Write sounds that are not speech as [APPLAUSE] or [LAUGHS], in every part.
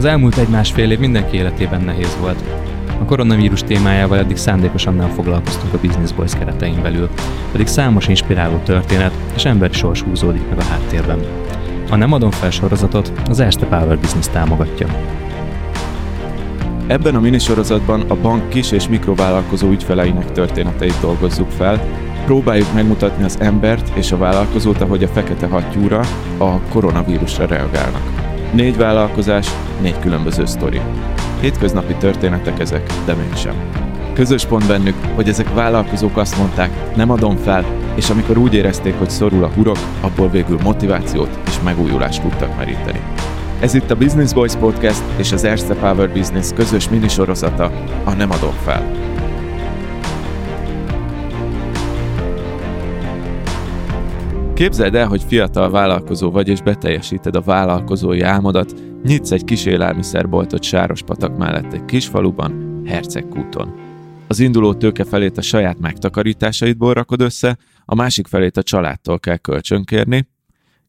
Az elmúlt egy-másfél év mindenki életében nehéz volt. A koronavírus témájával eddig szándékosan nem foglalkoztunk a Business Boys keretein belül, pedig számos inspiráló történet és emberi sors húzódik meg a háttérben. A Nem adom fel sorozatot az Erste Power Business támogatja. Ebben a minisorozatban a bank kis- és mikrovállalkozó ügyfeleinek történeteit dolgozzuk fel, próbáljuk megmutatni az embert és a vállalkozót, ahogy a fekete hattyúra a koronavírusra reagálnak. Négy vállalkozás, négy különböző sztori. Hétköznapi történetek ezek, de mégsem. Közös pont bennük, hogy ezek vállalkozók azt mondták, nem adom fel, és amikor úgy érezték, hogy szorul a hurok, abból végül motivációt és megújulást tudtak meríteni. Ez itt a Business Boys Podcast és az Erste Power Business közös minisorozata, a Nem adom fel. Képzeld el, hogy fiatal vállalkozó vagy és beteljesíted a vállalkozói álmodat, nyitsz egy kis élelmiszerboltot Sárospatak mellett egy kis faluban, Hercegkúton. Az induló tőke felét a saját megtakarításaidból rakod össze, a másik felét a családtól kell kölcsönkérni.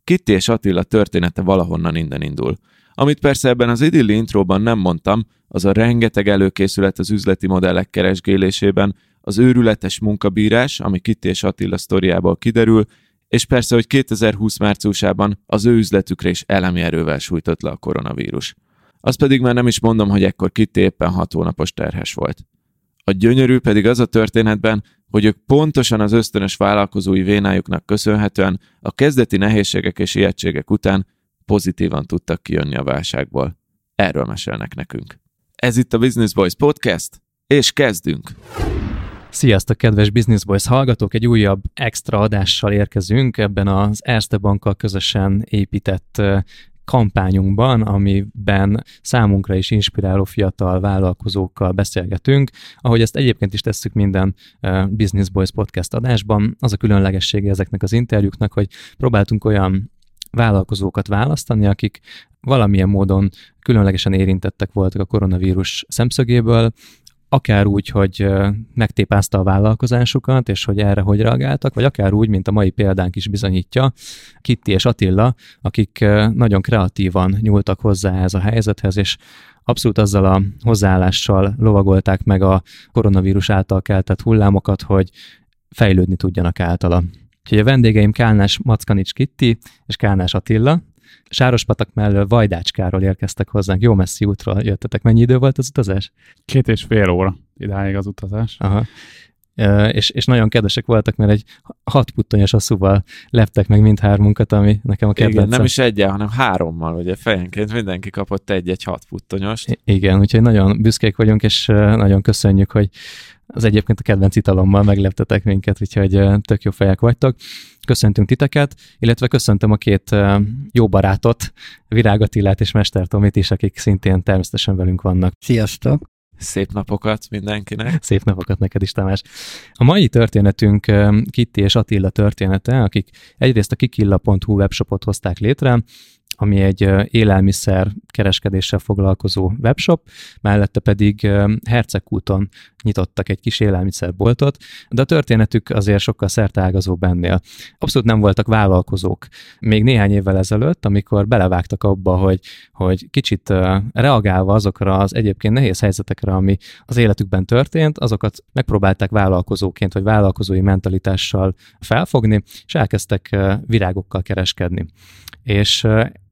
Kitty és Attila története valahonnan innen indul. Amit persze ebben az idilli intróban nem mondtam, az a rengeteg előkészület az üzleti modellek keresgélésében, az őrületes munkabírás, ami Kitty és Attila sztoriából kiderül, és persze, hogy 2020 márciusában az ő üzletükre is elemi erővel sújtott le a koronavírus. Azt pedig már nem is mondom, hogy ekkor Kitty éppen hat hónapos terhes volt. A gyönyörű pedig az a történetben, hogy ők pontosan az ösztönös vállalkozói vénájuknak köszönhetően a kezdeti nehézségek és ijegységek után pozitívan tudtak kijönni a válságból. Erről mesélnek nekünk. Ez itt a Business Boys Podcast, és kezdünk! Sziasztok, kedves Business Boys hallgatók! Egy újabb extra adással érkezünk ebben az Erste Bankkal közösen épített kampányunkban, amiben számunkra is inspiráló fiatal vállalkozókkal beszélgetünk, ahogy ezt egyébként is tesszük minden Business Boys podcast adásban. Az a különlegessége ezeknek az interjúknak, hogy próbáltunk olyan vállalkozókat választani, akik valamilyen módon különlegesen érintettek voltak a koronavírus szemszögéből, akár úgy, hogy megtépázta a vállalkozásukat, és hogy erre hogy reagáltak, vagy akár úgy, mint a mai példánk is bizonyítja, Kitti és Attila, akik nagyon kreatívan nyúltak hozzá ez a helyzethez, és abszolút azzal a hozzáállással lovagolták meg a koronavírus által keltett hullámokat, hogy fejlődni tudjanak általa. Úgyhogy a vendégeim Kálnás Mackanics Kitti és Kálnás Attila, Sárospatak mellől Vajdácskáról érkeztek hozzánk. Jó messzi útról jöttetek. Mennyi idő volt az utazás? Két és fél óra idáig az utazás. Aha. És, és nagyon kedvesek voltak, mert egy hat puttonyos asszúval leptek meg mindhármunkat, ami nekem a kedvencem. Igen, nem is egyen, hanem hárommal, ugye fejenként mindenki kapott egy-egy hat puttonyost. I- igen, úgyhogy nagyon büszkék vagyunk, és nagyon köszönjük, hogy az egyébként a kedvenc italommal megleptetek minket, úgyhogy tök jó fejek vagytok. Köszöntünk titeket, illetve köszöntöm a két jó barátot, Virág Attilát és Mester Tomit is, akik szintén természetesen velünk vannak. Sziasztok! Szép napokat mindenkinek. [LAUGHS] Szép napokat neked is, Tamás. A mai történetünk Kitti és Attila története, akik egyrészt a kikilla.hu webshopot hozták létre, ami egy élelmiszer kereskedéssel foglalkozó webshop, mellette pedig Hercegkúton nyitottak egy kis élelmiszerboltot, de a történetük azért sokkal szerteágazóbb ennél. Abszolút nem voltak vállalkozók. Még néhány évvel ezelőtt, amikor belevágtak abba, hogy, hogy kicsit reagálva azokra az egyébként nehéz helyzetekre, ami az életükben történt, azokat megpróbálták vállalkozóként vagy vállalkozói mentalitással felfogni, és elkezdtek virágokkal kereskedni. És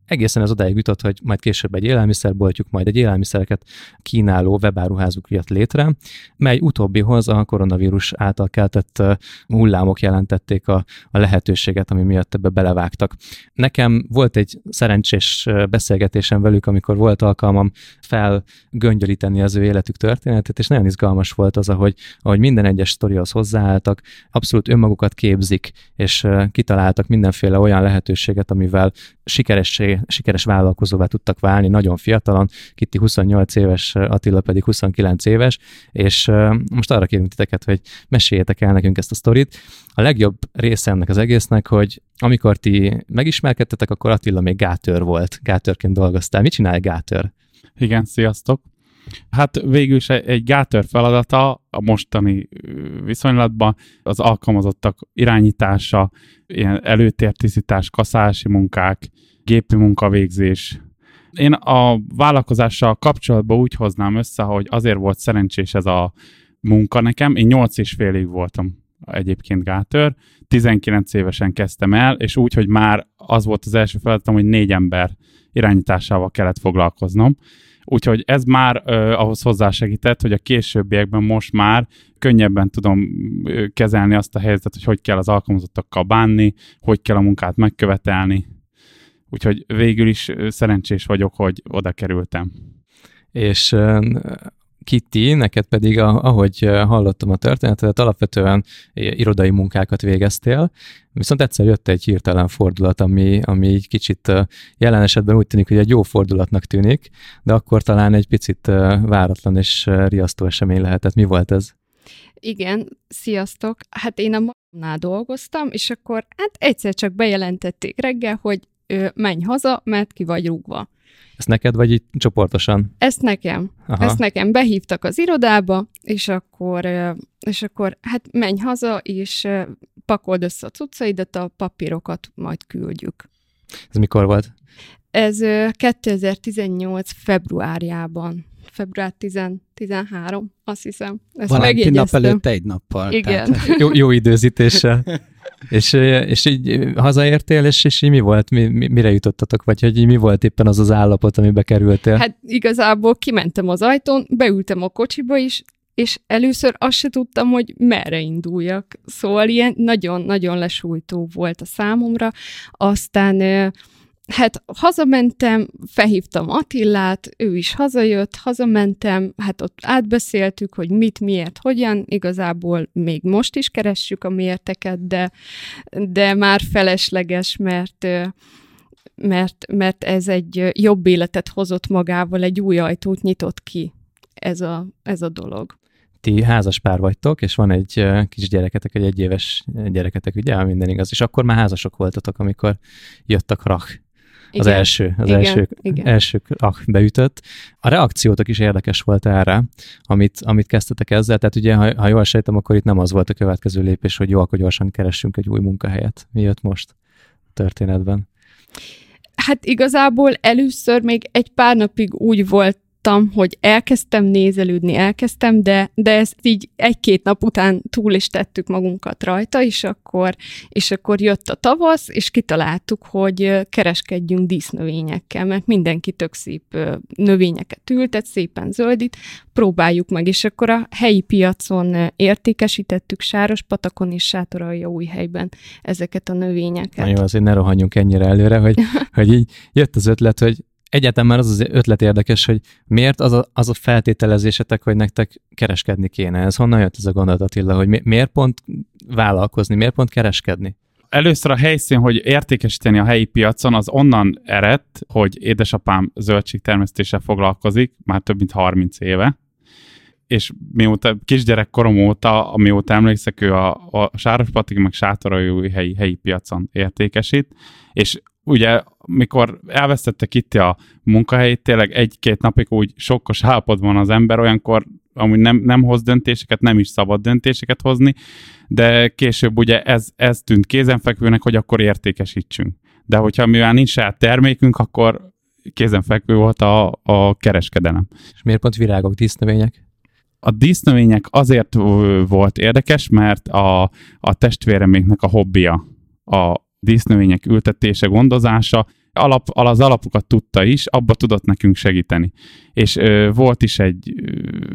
egészen az odáig jutott, hogy majd később egy élelmiszerboltjuk, majd egy élelmiszereket kínáló webáruházuk jött létre, mely utóbbihoz a koronavírus által keltett hullámok jelentették a, a lehetőséget, ami miatt ebbe belevágtak. Nekem volt egy szerencsés beszélgetésem velük, amikor volt alkalmam felgöngyölíteni az ő életük történetét, és nagyon izgalmas volt az, ahogy, ahogy minden egyes sztorihoz hozzáálltak, abszolút önmagukat képzik, és kitaláltak mindenféle olyan lehetőséget, amivel sikeressé sikeres vállalkozóvá tudtak válni nagyon fiatalon, Kitti 28 éves, Attila pedig 29 éves, és most arra kérünk titeket, hogy meséljetek el nekünk ezt a sztorit. A legjobb része ennek az egésznek, hogy amikor ti megismerkedtetek, akkor Attila még gátőr volt, gátőrként dolgoztál. Mit csinál egy gátőr? Igen, sziasztok! Hát végül is egy gátőr feladata a mostani viszonylatban az alkalmazottak irányítása, ilyen előtértisztítás, kaszási munkák, gépi munkavégzés, Én a vállalkozással kapcsolatban úgy hoznám össze, hogy azért volt szerencsés ez a munka nekem. Én 8 és fél év voltam egyébként gátőr, 19 évesen kezdtem el, és úgy, hogy már az volt az első feladatom, hogy négy ember irányításával kellett foglalkoznom. Úgyhogy ez már ö, ahhoz hozzásegített, hogy a későbbiekben most már könnyebben tudom ö, kezelni azt a helyzetet, hogy hogy kell az alkalmazottakkal bánni, hogy kell a munkát megkövetelni. Úgyhogy végül is szerencsés vagyok, hogy oda kerültem. És Kitty, neked pedig, ahogy hallottam a történetet, alapvetően irodai munkákat végeztél, viszont egyszer jött egy hirtelen fordulat, ami, ami egy kicsit jelen esetben úgy tűnik, hogy egy jó fordulatnak tűnik, de akkor talán egy picit váratlan és riasztó esemény lehetett. Mi volt ez? Igen, sziasztok. Hát én a mamnál dolgoztam, és akkor hát egyszer csak bejelentették reggel, hogy menj haza, mert ki vagy rúgva. Ezt neked, vagy így csoportosan? Ezt nekem. Aha. Ezt nekem behívtak az irodába, és akkor, és akkor hát menj haza, és pakold össze a cuccaidat, a papírokat majd küldjük. Ez mikor volt? Ez 2018 februárjában. Február 10, 13, azt hiszem. Ezt Valentin nap előtt egy nappal. Igen. Tehát. [LAUGHS] Jó, jó időzítéssel. [LAUGHS] és, és így hazaértél, és, és így mi volt? Mi, mi, mire jutottatok? Vagy hogy mi volt éppen az az állapot, amibe kerültél? Hát igazából kimentem az ajtón, beültem a kocsiba is, és először azt se tudtam, hogy merre induljak. Szóval ilyen nagyon-nagyon lesújtó volt a számomra. Aztán hát hazamentem, felhívtam Attillát, ő is hazajött, hazamentem, hát ott átbeszéltük, hogy mit, miért, hogyan, igazából még most is keressük a miérteket, de, de már felesleges, mert mert, mert ez egy jobb életet hozott magával, egy új ajtót nyitott ki ez a, ez a dolog. Ti házas pár vagytok, és van egy kis gyereketek, egy egyéves gyereketek, ugye, minden igaz, és akkor már házasok voltatok, amikor jött a krach az igen. első, az igen, első, igen. első ah, beütött. A reakciótok is érdekes volt erre, amit, amit kezdtetek ezzel, tehát ugye, ha, ha jól sejtem, akkor itt nem az volt a következő lépés, hogy jó, akkor gyorsan keressünk egy új munkahelyet. Mi jött most a történetben? Hát igazából először még egy pár napig úgy volt tudtam, hogy elkezdtem nézelődni, elkezdtem, de, de ezt így egy-két nap után túl is tettük magunkat rajta, és akkor, és akkor jött a tavasz, és kitaláltuk, hogy kereskedjünk dísznövényekkel, mert mindenki tök szép növényeket ültet, szépen zöldít, próbáljuk meg, és akkor a helyi piacon értékesítettük Sárospatakon és új helyben ezeket a növényeket. Na jó, azért ne rohanjunk ennyire előre, hogy, hogy így jött az ötlet, hogy egyáltalán már az az ötlet érdekes, hogy miért az a, az a feltételezésetek, hogy nektek kereskedni kéne. Ez honnan jött ez a gondolat, Attila, hogy mi, miért pont vállalkozni, miért pont kereskedni? Először a helyszín, hogy értékesíteni a helyi piacon, az onnan eredt, hogy édesapám zöldségtermesztéssel foglalkozik már több mint 30 éve, és mióta kisgyerek korom óta, amióta emlékszek, ő a, a Sárospatig, meg Sátorai helyi, helyi piacon értékesít, és ugye, mikor elvesztette itt a munkahelyét, tényleg egy-két napig úgy sokkos állapotban az ember, olyankor amúgy nem, nem hoz döntéseket, nem is szabad döntéseket hozni, de később ugye ez, ez tűnt kézenfekvőnek, hogy akkor értékesítsünk. De hogyha mivel nincs saját termékünk, akkor kézenfekvő volt a, a kereskedelem. És miért pont virágok, dísznövények? A dísznövények azért volt érdekes, mert a, a testvéreméknek a hobbija a, dísznövények ültetése, gondozása, alap, az alapokat tudta is, abba tudott nekünk segíteni. És ö, volt is egy ö,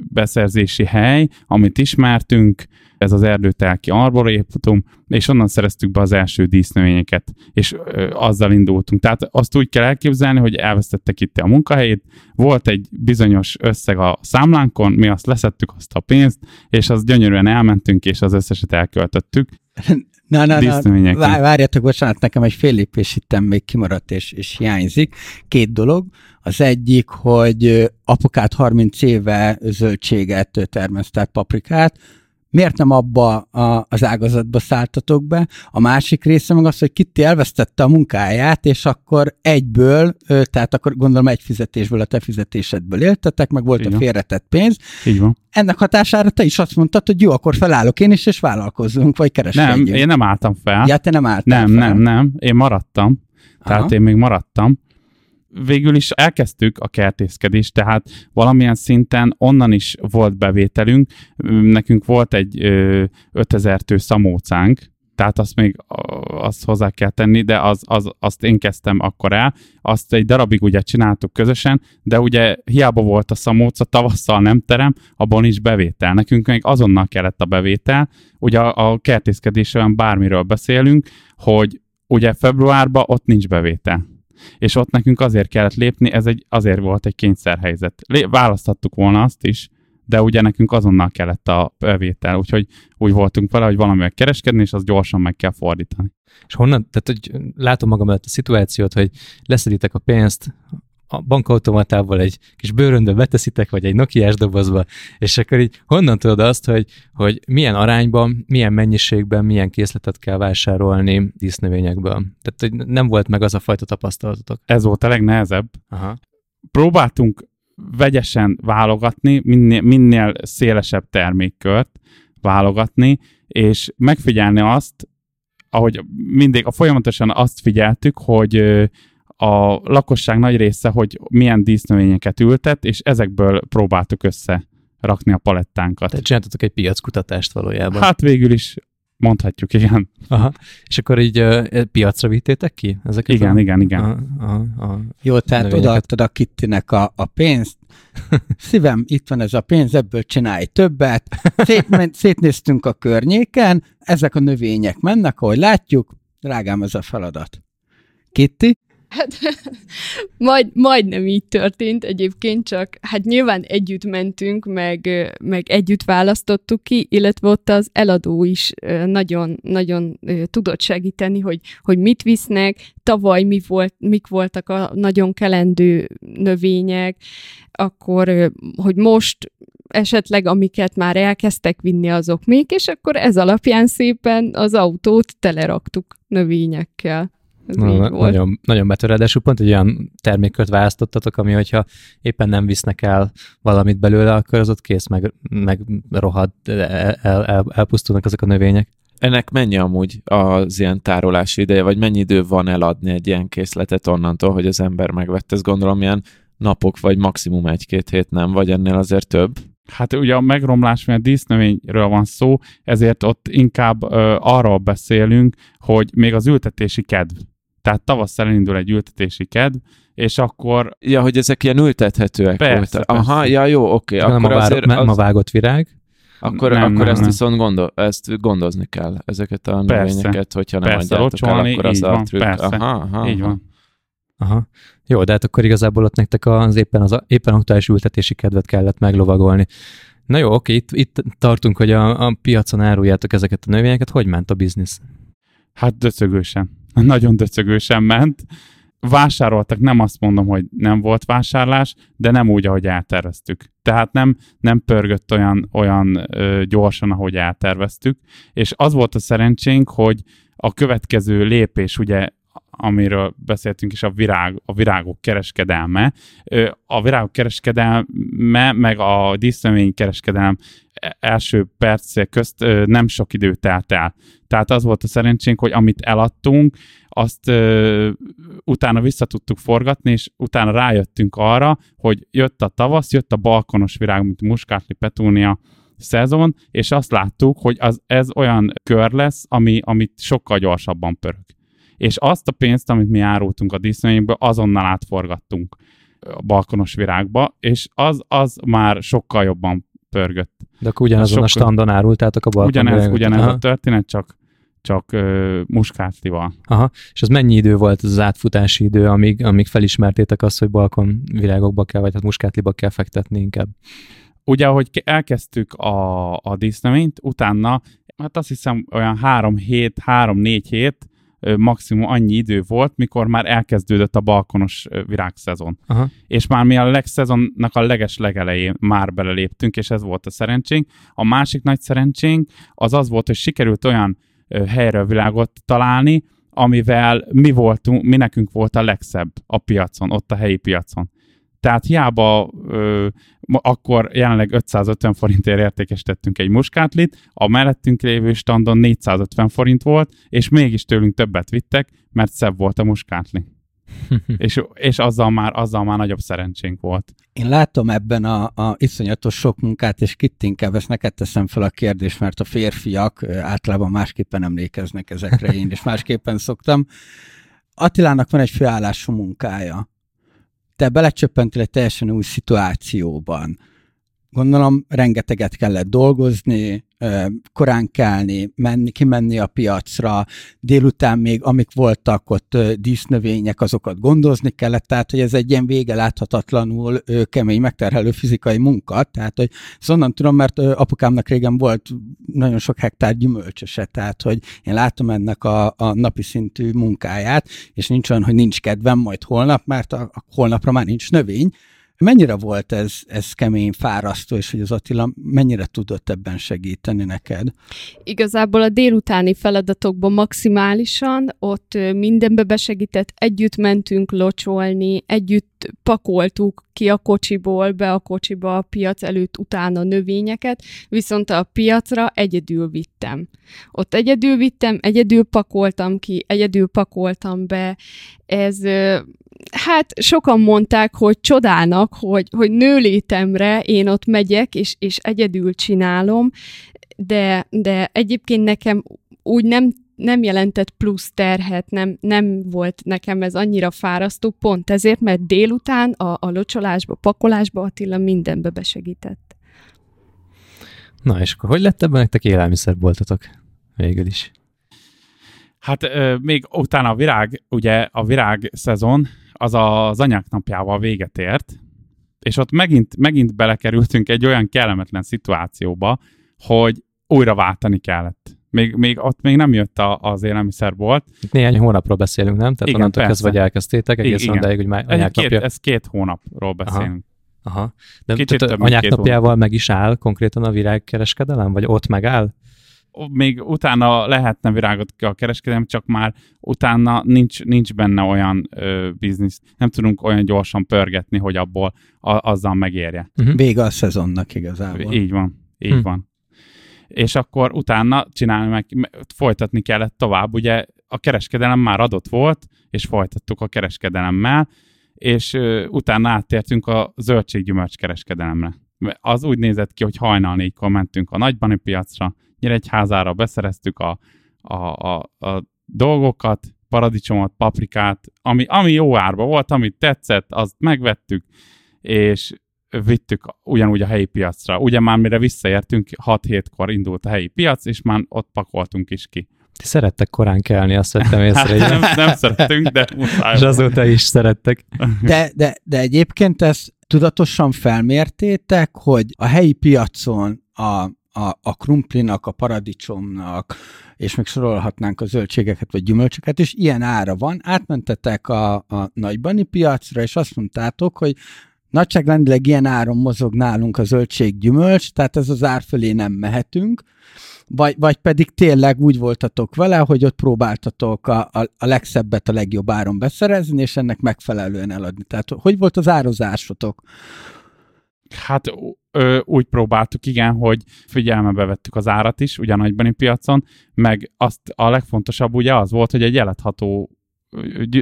beszerzési hely, amit ismertünk, ez az erdőtelki arboréputum, és onnan szereztük be az első dísznövényeket, és ö, azzal indultunk. Tehát azt úgy kell elképzelni, hogy elvesztettek itt a munkahelyét, volt egy bizonyos összeg a számlánkon, mi azt leszettük azt a pénzt, és az gyönyörűen elmentünk, és az összeset elköltöttük. [LAUGHS] Na, na, na, várjatok, bocsánat, nekem egy fél lépés itt még kimaradt és, és hiányzik. Két dolog. Az egyik, hogy apukát 30 éve zöldséget termesztett paprikát, miért nem abba a, az ágazatba szálltatok be? A másik része meg az, hogy Kitti elvesztette a munkáját, és akkor egyből, tehát akkor gondolom egy fizetésből, a te fizetésedből éltetek, meg volt Így a félretett pénz. Így van. Ennek hatására te is azt mondtad, hogy jó, akkor felállok én is, és vállalkozzunk, vagy kereskedjünk. Nem, én nem álltam fel. Ja, te nem álltam Nem, fel. nem, nem, én maradtam. Tehát Aha. én még maradtam végül is elkezdtük a kertészkedést, tehát valamilyen szinten onnan is volt bevételünk. Nekünk volt egy 5000 tő szamócánk, tehát azt még azt hozzá kell tenni, de az, az, azt én kezdtem akkor el. Azt egy darabig ugye csináltuk közösen, de ugye hiába volt a szamóca, tavasszal nem terem, abban is bevétel. Nekünk még azonnal kellett a bevétel. Ugye a, a kertészkedésben bármiről beszélünk, hogy ugye februárban ott nincs bevétel. És ott nekünk azért kellett lépni, ez egy, azért volt egy kényszerhelyzet. Lé- választhattuk volna azt is, de ugye nekünk azonnal kellett a bevétel, úgyhogy úgy voltunk vele, hogy valamivel kereskedni, és az gyorsan meg kell fordítani. És honnan, tehát hogy látom magam előtt a szituációt, hogy leszeditek a pénzt, a bankautomatával egy kis bőröndbe beteszitek, vagy egy Nokia-s dobozba, és akkor így honnan tudod azt, hogy, hogy milyen arányban, milyen mennyiségben, milyen készletet kell vásárolni dísznövényekből. Tehát, hogy nem volt meg az a fajta tapasztalatotok. Ez volt a legnehezebb. Aha. Próbáltunk vegyesen válogatni, minél, minél szélesebb termékkört válogatni, és megfigyelni azt, ahogy mindig a folyamatosan azt figyeltük, hogy a lakosság nagy része, hogy milyen dísznövényeket ültet, és ezekből próbáltuk össze rakni a palettánkat. Tehát csináltatok egy piackutatást valójában. Hát végül is Mondhatjuk, igen. Aha. És akkor így uh, piacra vittétek ki ezeket? Igen, a, igen, igen. A, a, a Jó, tehát odaadtad a Kittinek a, a pénzt, [LAUGHS] szívem, itt van ez a pénz, ebből csinálj többet. Szét, szétnéztünk a környéken, ezek a növények mennek, ahogy látjuk, drágám ez a feladat. Kitti? Hát majd, majdnem így történt egyébként, csak hát nyilván együtt mentünk, meg, meg együtt választottuk ki, illetve ott az eladó is nagyon, nagyon tudott segíteni, hogy, hogy mit visznek, tavaly mi volt, mik voltak a nagyon kelendő növények, akkor, hogy most esetleg amiket már elkezdtek vinni, azok még, és akkor ez alapján szépen az autót teleraktuk növényekkel. Ez Na, volt. Nagyon, nagyon betöredesű pont egy olyan termékkört választottatok, ami hogyha éppen nem visznek el valamit belőle, akkor az ott kész, meg, meg rohad, el, el, elpusztulnak ezek a növények. Ennek mennyi amúgy az ilyen tárolási ideje, vagy mennyi idő van eladni egy ilyen készletet onnantól, hogy az ember megvette? Ezt gondolom ilyen napok, vagy maximum egy-két hét nem, vagy ennél azért több? Hát ugye a megromlás, mert dísznövényről van szó, ezért ott inkább ö, arról beszélünk, hogy még az ültetési kedv tehát tavasszal elindul egy ültetési kedv, és akkor... Ja, hogy ezek ilyen ültethetőek persze, voltak. Persze. Aha, ja, jó, oké. Okay. Akkor ma, azért az... ma vágott virág. Akkor, nem, akkor nem, ezt nem. viszont gondol, ezt gondozni kell, ezeket a persze. növényeket, hogyha nem persze, adjátok el, akkor az van, a trükk. Persze, aha, aha, így van. Aha. Jó, de hát akkor igazából ott nektek az éppen, az éppen aktuális ültetési kedvet kellett meglovagolni. Na jó, oké, itt, itt tartunk, hogy a, a piacon áruljátok ezeket a növényeket. Hogy ment a biznisz? Hát döcögősen. [LAUGHS] nagyon döcögősen ment. Vásároltak, nem azt mondom, hogy nem volt vásárlás, de nem úgy, ahogy elterveztük. Tehát nem, nem pörgött olyan, olyan ö, gyorsan, ahogy elterveztük. És az volt a szerencsénk, hogy a következő lépés, ugye amiről beszéltünk is, a, virág, a virágok kereskedelme. A virágok kereskedelme, meg a díszlemény kereskedelem e, első percek közt nem sok idő telt el. Tehát az volt a szerencsénk, hogy amit eladtunk, azt utána vissza tudtuk forgatni, és utána rájöttünk arra, hogy jött a tavasz, jött a balkonos virág, mint muskátli petúnia szezon, és azt láttuk, hogy az, ez olyan kör lesz, ami, amit sokkal gyorsabban pörög és azt a pénzt, amit mi árultunk a dísznövényekből, azonnal átforgattunk a balkonos virágba, és az, az már sokkal jobban pörgött. De akkor ugyanazon sokkal... a standon árultátok a balkon Ugyanez, ugyanez Aha. a történet, csak csak uh, muskátlival. Aha, és az mennyi idő volt az, az átfutási idő, amíg, amíg felismertétek azt, hogy balkon virágokba kell, vagy hát muskátliba kell fektetni inkább? Ugye, ahogy elkezdtük a, a díszneményt, utána, hát azt hiszem olyan három hét, három-négy hét maximum annyi idő volt, mikor már elkezdődött a balkonos virágszezon. Aha. És már mi a legszezonnak a leges legelején már beleléptünk, és ez volt a szerencsénk. A másik nagy szerencsénk az az volt, hogy sikerült olyan helyre a világot találni, amivel mi voltunk, mi nekünk volt a legszebb a piacon, ott a helyi piacon. Tehát hiába ö, akkor jelenleg 550 forintért értékesítettünk egy muskátlit, a mellettünk lévő standon 450 forint volt, és mégis tőlünk többet vittek, mert szebb volt a muskátli. [LAUGHS] és, és azzal, már, azzal már nagyobb szerencsénk volt. Én látom ebben a, a iszonyatos sok munkát, és kit inkább ezt neked teszem fel a kérdést, mert a férfiak általában másképpen emlékeznek ezekre, én is másképpen szoktam. Attilának van egy főállású munkája. Te belecsöppentél egy teljesen új szituációban gondolom rengeteget kellett dolgozni, korán kelni, menni, kimenni a piacra, délután még amik voltak ott dísznövények, azokat gondozni kellett, tehát hogy ez egy ilyen vége láthatatlanul kemény, megterhelő fizikai munka, tehát hogy ezt onnan tudom, mert apukámnak régen volt nagyon sok hektár gyümölcsöse, tehát hogy én látom ennek a, a napi szintű munkáját, és nincs olyan, hogy nincs kedvem majd holnap, mert a, a holnapra már nincs növény, Mennyire volt ez, ez kemény, fárasztó, és hogy az Attila mennyire tudott ebben segíteni neked? Igazából a délutáni feladatokban maximálisan, ott mindenbe besegített, együtt mentünk locsolni, együtt pakoltuk ki a kocsiból, be a kocsiba a piac előtt utána növényeket, viszont a piacra egyedül vittem. Ott egyedül vittem, egyedül pakoltam ki, egyedül pakoltam be. Ez hát sokan mondták, hogy csodálnak, hogy, hogy nőlétemre én ott megyek, és, és egyedül csinálom, de, de egyébként nekem úgy nem nem jelentett plusz terhet, nem, nem volt nekem ez annyira fárasztó, pont ezért, mert délután a, a locsolásba, pakolásba Attila mindenbe besegített. Na, és akkor hogy lett ebben nektek élelmiszerboltotok végül is? Hát euh, még utána a virág, ugye a virág szezon, az az anyák napjával véget ért, és ott megint, megint belekerültünk egy olyan kellemetlen szituációba, hogy újra váltani kellett. Még, még ott még nem jött a, az élelmiszerbolt. Itt néhány hónapról beszélünk, nem? Tehát Igen, onnantól kezdve, hogy elkezdtétek, egészen Igen. odáig, hogy már anyák két, napja... Ez két hónapról beszélünk. Aha. Aha. De Kicsit tehát anyák napjával meg is áll konkrétan a virágkereskedelem, vagy ott megáll? Még utána lehetne virágot a kereskedelem, csak már utána nincs, nincs benne olyan ö, biznisz, nem tudunk olyan gyorsan pörgetni, hogy abból a, azzal megérje. Uh-huh. Vége a szezonnak igazából. Így van, így uh-huh. van. És akkor utána csinálni meg, folytatni kellett tovább, ugye a kereskedelem már adott volt, és folytattuk a kereskedelemmel, és ö, utána áttértünk a zöldséggyümölcs kereskedelemre. Az úgy nézett ki, hogy hajnal négykor mentünk a nagybani piacra, Nyíregyházára beszereztük a, a, a, a dolgokat, paradicsomot, paprikát, ami, ami jó árba volt, amit tetszett, azt megvettük, és vittük ugyanúgy a helyi piacra. Ugye már mire visszaértünk, 6-7-kor indult a helyi piac, és már ott pakoltunk is ki. Ti szerettek korán kelni, azt vettem [LAUGHS] észre. Hát, nem, nem szerettünk, de muszáj. [LAUGHS] És azóta is szerettek. De, de, de egyébként ezt tudatosan felmértétek, hogy a helyi piacon a a, a krumplinak, a paradicsomnak, és még sorolhatnánk a zöldségeket vagy gyümölcsöket, és ilyen ára van. Átmentetek a, a nagybani piacra, és azt mondtátok, hogy nagyságrendileg ilyen áron mozog nálunk a zöldség gyümölcs, tehát ez az ár fölé nem mehetünk, vagy, vagy pedig tényleg úgy voltatok vele, hogy ott próbáltatok a, a, a legszebbet a legjobb áron beszerezni, és ennek megfelelően eladni. Tehát hogy volt az ározásotok? Hát ö, úgy próbáltuk, igen, hogy figyelmebe vettük az árat is, ugyan nagybani piacon, meg azt a legfontosabb ugye az volt, hogy egy eladható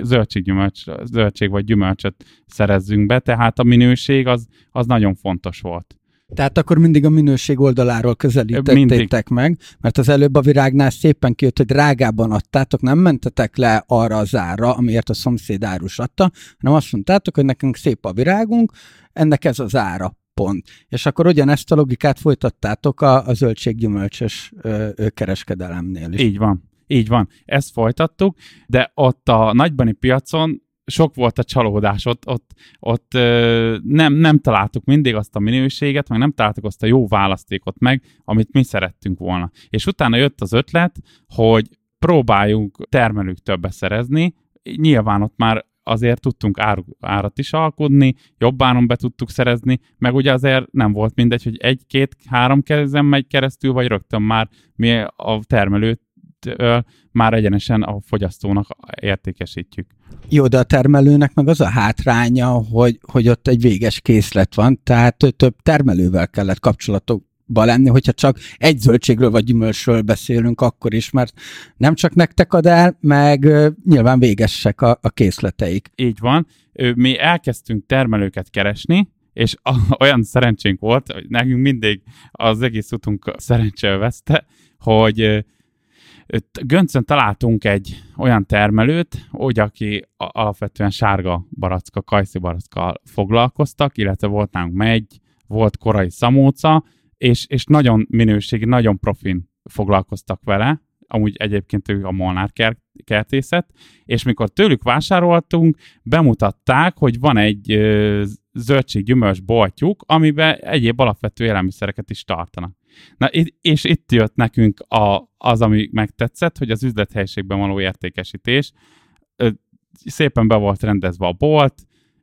zöldséggyümölcs, zöldség vagy gyümölcsöt szerezzünk be, tehát a minőség az, az nagyon fontos volt. Tehát akkor mindig a minőség oldaláról közelítettétek meg, mert az előbb a virágnál szépen kijött, hogy drágában adtátok, nem mentetek le arra az ára, amiért a szomszéd árus adta, hanem azt mondtátok, hogy nekünk szép a virágunk, ennek ez az ára pont. És akkor ugyanezt a logikát folytattátok a, a zöldséggyümölcsös ö, kereskedelemnél is. Így van. Így van. Ezt folytattuk, de ott a nagybani piacon sok volt a csalódás, ott, ott, ott ö, nem, nem találtuk mindig azt a minőséget, meg nem találtuk azt a jó választékot meg, amit mi szerettünk volna. És utána jött az ötlet, hogy próbáljunk termelőktől beszerezni, nyilván ott már azért tudtunk ár, árat is alkudni, jobb áron be tudtuk szerezni, meg ugye azért nem volt mindegy, hogy egy-két-három kezen megy keresztül, vagy rögtön már mi a termelőt már egyenesen a fogyasztónak értékesítjük. Jó, de a termelőnek meg az a hátránya, hogy, hogy ott egy véges készlet van, tehát több termelővel kellett kapcsolatok ba lenni, hogyha csak egy zöldségről vagy gyümölcsről beszélünk akkor is, mert nem csak nektek ad el, meg nyilván végesek a, a készleteik. Így van. Mi elkezdtünk termelőket keresni, és [LAUGHS] olyan szerencsénk volt, hogy nekünk mindig az egész utunk szerencsével veszte, hogy Göncön találtunk egy olyan termelőt, hogy aki alapvetően sárga baracka, kajszi baracka foglalkoztak, illetve volt nálunk megy, volt korai szamóca, és, és nagyon minőségi, nagyon profin foglalkoztak vele, amúgy egyébként ők a Molnár kertészet, és mikor tőlük vásároltunk, bemutatták, hogy van egy zöldség-gyümölcs boltjuk, amiben egyéb alapvető élelmiszereket is tartanak. Na, és itt jött nekünk a, az, ami megtetszett, hogy az üzlethelyiségben való értékesítés. Szépen be volt rendezve a bolt,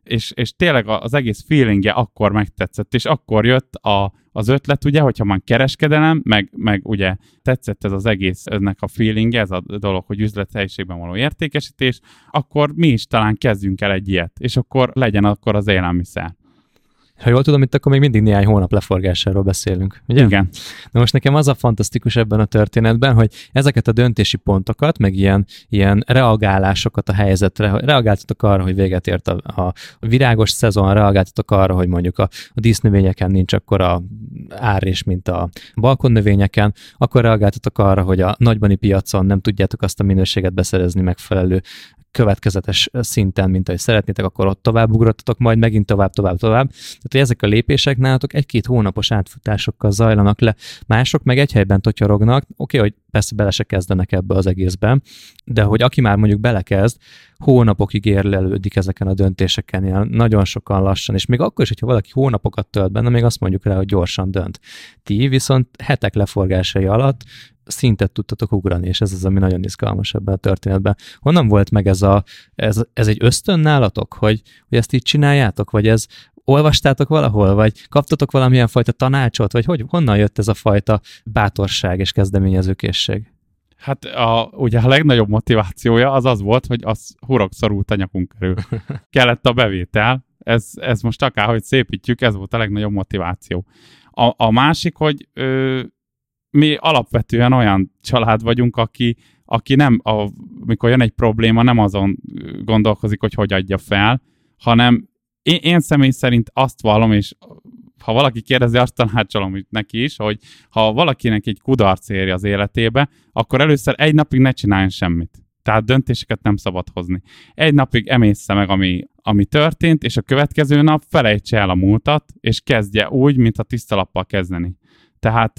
és, és tényleg az egész feelingje akkor megtetszett, és akkor jött a, az ötlet, ugye, hogyha már kereskedelem, meg, meg ugye tetszett ez az egész, ennek a feelingje, ez a dolog, hogy üzlethelyiségben való értékesítés, akkor mi is talán kezdjünk el egy ilyet, és akkor legyen akkor az élelmiszer. Ha jól tudom, itt akkor még mindig néhány hónap leforgásáról beszélünk. Ugye? Igen. Na most nekem az a fantasztikus ebben a történetben, hogy ezeket a döntési pontokat, meg ilyen, ilyen reagálásokat a helyzetre, reagáltatok arra, hogy véget ért a, a virágos szezon, reagáltatok arra, hogy mondjuk a, a dísznövényeken nincs akkor a árés, mint a balkonnövényeken, akkor reagáltatok arra, hogy a nagybani piacon nem tudjátok azt a minőséget beszerezni megfelelő következetes szinten, mint ahogy szeretnétek, akkor ott tovább ugrottatok, majd megint tovább, tovább, tovább. Tehát, hogy ezek a lépések nálatok egy-két hónapos átfutásokkal zajlanak le, mások meg egy helyben totyorognak, oké, okay, hogy persze bele se kezdenek ebbe az egészben, de hogy aki már mondjuk belekezd, hónapokig érlelődik ezeken a döntéseken, ilyen nagyon sokan lassan, és még akkor is, hogyha valaki hónapokat tölt benne, még azt mondjuk rá, hogy gyorsan dönt. Ti viszont hetek leforgásai alatt szintet tudtatok ugrani, és ez az, ami nagyon izgalmas ebben a történetben. Honnan volt meg ez, a, ez, ez egy ösztön nálatok, hogy, hogy ezt így csináljátok, vagy ez olvastátok valahol, vagy kaptatok valamilyen fajta tanácsot, vagy hogy honnan jött ez a fajta bátorság és kezdeményezőkészség? Hát a, ugye a legnagyobb motivációja az az volt, hogy az hurok szorult a nyakunk körül. [LAUGHS] Kellett a bevétel, ez, ez most akárhogy szépítjük, ez volt a legnagyobb motiváció. A, a másik, hogy ö, mi alapvetően olyan család vagyunk, aki, aki nem, mikor jön egy probléma, nem azon gondolkozik, hogy hogy adja fel, hanem én, én személy szerint azt vallom, és ha valaki kérdezi, azt tanácsolom neki is, hogy ha valakinek egy kudarc érje az életébe, akkor először egy napig ne csináljon semmit. Tehát döntéseket nem szabad hozni. Egy napig emészze meg, ami, ami történt, és a következő nap felejtse el a múltat, és kezdje úgy, mint a tiszta lappal kezdeni. Tehát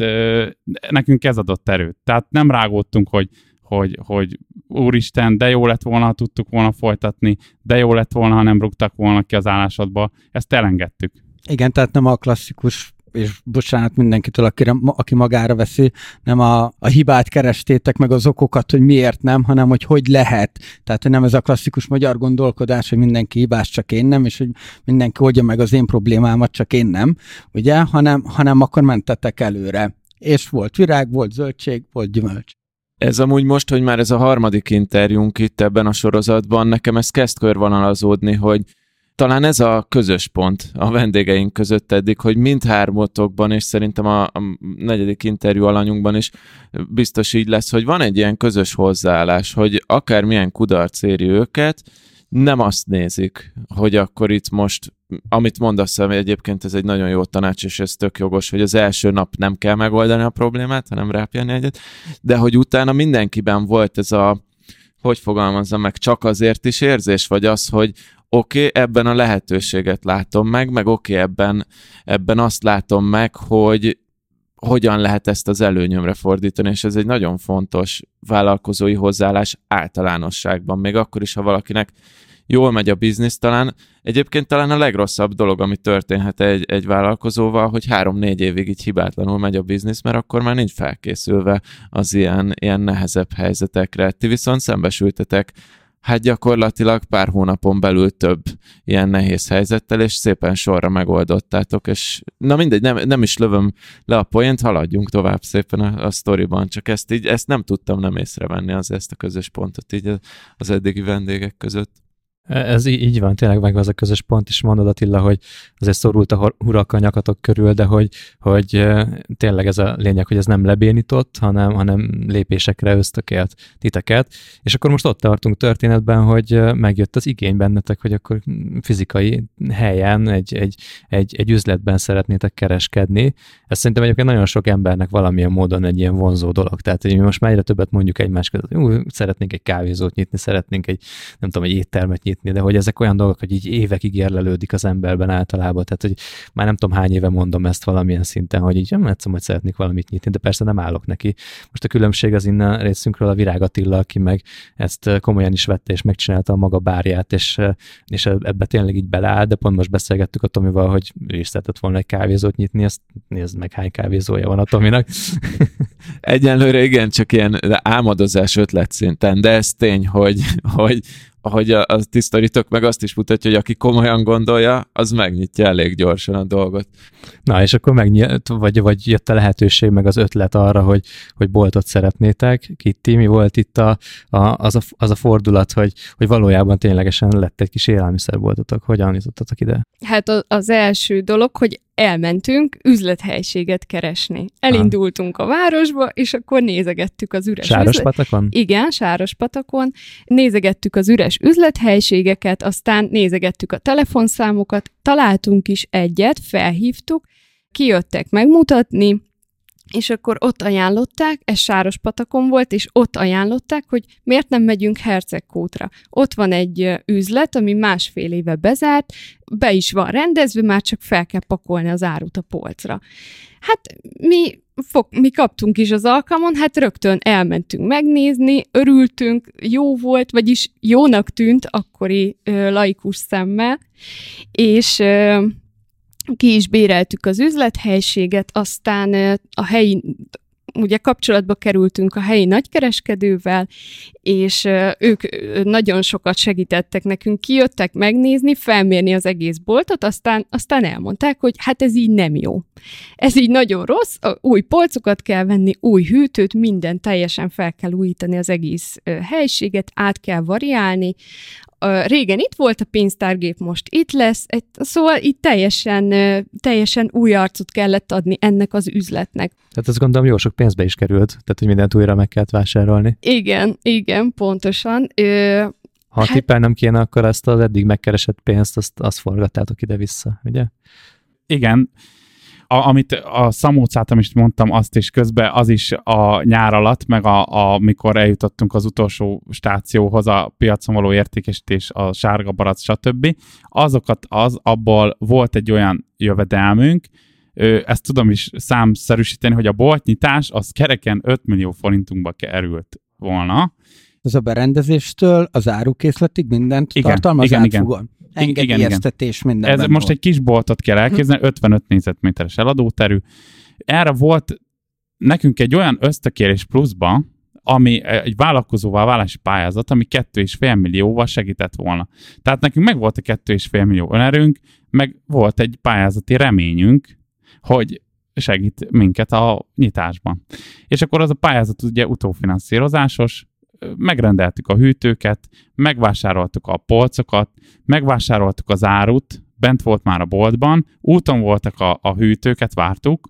nekünk ez adott erőt. Tehát nem rágódtunk, hogy, hogy, hogy úristen, de jó lett volna, ha tudtuk volna folytatni, de jó lett volna, ha nem rúgtak volna ki az állásodba. Ezt elengedtük. Igen, tehát nem a klasszikus és bocsánat mindenkitől, akire, aki magára veszi, nem a, a hibát kerestétek meg az okokat, hogy miért nem, hanem hogy hogy lehet. Tehát nem ez a klasszikus magyar gondolkodás, hogy mindenki hibás, csak én nem, és hogy mindenki oldja meg az én problémámat, csak én nem, ugye, hanem, hanem akkor mentetek előre. És volt virág, volt zöldség, volt gyümölcs. Ez amúgy most, hogy már ez a harmadik interjúnk itt ebben a sorozatban, nekem ez kezd körvonalazódni, hogy talán ez a közös pont a vendégeink között eddig, hogy mindhármotokban, és szerintem a, a negyedik interjú alanyunkban is biztos így lesz, hogy van egy ilyen közös hozzáállás, hogy akármilyen kudarc éri őket, nem azt nézik, hogy akkor itt most, amit mondasz, egyébként ez egy nagyon jó tanács, és ez tök jogos, hogy az első nap nem kell megoldani a problémát, hanem rápjani egyet, de hogy utána mindenkiben volt ez a, hogy fogalmazza meg, csak azért is érzés, vagy az, hogy oké, okay, ebben a lehetőséget látom meg, meg oké, okay, ebben, ebben azt látom meg, hogy hogyan lehet ezt az előnyömre fordítani, és ez egy nagyon fontos vállalkozói hozzáállás általánosságban, még akkor is, ha valakinek jól megy a biznisz, talán egyébként talán a legrosszabb dolog, ami történhet egy, egy vállalkozóval, hogy három-négy évig így hibátlanul megy a biznisz, mert akkor már nincs felkészülve az ilyen, ilyen nehezebb helyzetekre. Ti viszont szembesültetek hát gyakorlatilag pár hónapon belül több ilyen nehéz helyzettel, és szépen sorra megoldottátok, és na mindegy, nem, nem is lövöm le a poént, haladjunk tovább szépen a, a sztoriban, csak ezt így, ezt nem tudtam nem észrevenni az ezt a közös pontot így az eddigi vendégek között. Ez így van, tényleg meg az a közös pont is mondod Attila, hogy azért szorult a hurak a nyakatok körül, de hogy, hogy tényleg ez a lényeg, hogy ez nem lebénított, hanem, hanem lépésekre ösztökélt titeket. És akkor most ott tartunk történetben, hogy megjött az igény bennetek, hogy akkor fizikai helyen, egy, egy, egy, egy üzletben szeretnétek kereskedni. Ez szerintem egyébként nagyon sok embernek valamilyen módon egy ilyen vonzó dolog. Tehát, hogy mi most már egyre többet mondjuk egymás között, hogy szeretnénk egy kávézót nyitni, szeretnénk egy, nem tudom, egy éttermet nyitni, de hogy ezek olyan dolgok, hogy így évekig érlelődik az emberben általában. Tehát, hogy már nem tudom hány éve mondom ezt valamilyen szinten, hogy így nem egyszer hogy szeretnék valamit nyitni, de persze nem állok neki. Most a különbség az innen részünkről a Virág Attila, aki meg ezt komolyan is vette és megcsinálta a maga bárját, és, és ebbe tényleg így beleáll, de pont most beszélgettük a Tomival, hogy ő is szeretett volna egy kávézót nyitni, ezt nézd meg, hány kávézója van a Tominak. [LAUGHS] Egyenlőre igen, csak ilyen álmodozás ötlet szinten, de ez tény, hogy, hogy ahogy a, a tisztarítok meg azt is mutatja, hogy aki komolyan gondolja, az megnyitja elég gyorsan a dolgot. Na, és akkor megnyílt, vagy, vagy jött a lehetőség, meg az ötlet arra, hogy, hogy boltot szeretnétek. Kitti, mi volt itt a, a, az, a, az a fordulat, hogy, hogy valójában ténylegesen lett egy kis élelmiszerboltotok. Hogyan jutottatok ide? Hát az első dolog, hogy elmentünk üzlethelységet keresni. Elindultunk a városba, és akkor nézegettük az üres Sárospatakon? Üzlet... Igen, Sárospatakon. Nézegettük az üres üzlethelységeket, aztán nézegettük a telefonszámokat, találtunk is egyet, felhívtuk, kijöttek megmutatni, és akkor ott ajánlották, ez Sáros patakon volt, és ott ajánlották, hogy miért nem megyünk Hercegkútra. Ott van egy üzlet, ami másfél éve bezárt, be is van rendezve, már csak fel kell pakolni az árut a polcra. Hát mi, fog, mi kaptunk is az alkalmon, hát rögtön elmentünk megnézni, örültünk, jó volt, vagyis jónak tűnt akkori ö, laikus szemmel, és ö, ki is béreltük az üzlethelységet, aztán a helyi ugye kapcsolatba kerültünk a helyi nagykereskedővel, és ők nagyon sokat segítettek nekünk, kijöttek megnézni, felmérni az egész boltot, aztán, aztán elmondták, hogy hát ez így nem jó. Ez így nagyon rossz, új polcokat kell venni, új hűtőt, minden teljesen fel kell újítani az egész helységet, át kell variálni, régen itt volt a pénztárgép, most itt lesz, egy, szóval itt teljesen, teljesen új arcot kellett adni ennek az üzletnek. Tehát azt gondolom jó sok pénzbe is került, tehát hogy mindent újra meg kellett vásárolni. Igen, igen, pontosan. Ö, ha hát... tippelnem kéne, akkor ezt az eddig megkeresett pénzt, azt, azt forgattátok ide-vissza, ugye? Igen, a, amit a szamócát, amit mondtam, azt is közben az is a nyár alatt, meg a, a, amikor eljutottunk az utolsó stációhoz, a piacon való értékesítés, a sárga barac, stb. Azokat az, abból volt egy olyan jövedelmünk, ezt tudom is számszerűsíteni, hogy a boltnyitás az kereken 5 millió forintunkba került volna. Ez a berendezéstől az árukészletig mindent igen, tartalmaz igen, átfúgon. Igen engedélyeztetés minden. Ez most egy kis boltot kell elképzelni, 55 négyzetméteres eladóterű. Erre volt nekünk egy olyan ösztökérés pluszba, ami egy vállalkozóval válási pályázat, ami 2,5 millióval segített volna. Tehát nekünk meg volt a 2,5 millió önerőnk, meg volt egy pályázati reményünk, hogy segít minket a nyitásban. És akkor az a pályázat ugye utófinanszírozásos, megrendeltük a hűtőket, megvásároltuk a polcokat, megvásároltuk az árut, bent volt már a boltban, úton voltak a, a hűtőket, vártuk,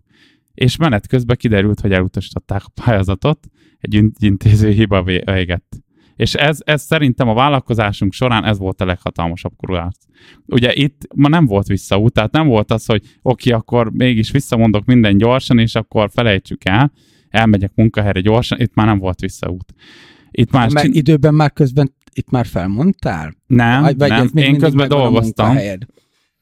és menet közben kiderült, hogy elutasították a pályázatot, egy intéző hiba végett. És ez, ez szerintem a vállalkozásunk során ez volt a leghatalmasabb kurulász. Ugye itt ma nem volt visszaút, tehát nem volt az, hogy oké, akkor mégis visszamondok minden gyorsan, és akkor felejtsük el, elmegyek munkahelyre gyorsan, itt már nem volt visszaút. Itt már Mert időben már közben itt már felmondtál? Nem, vagy, nem. én közben dolgoztam.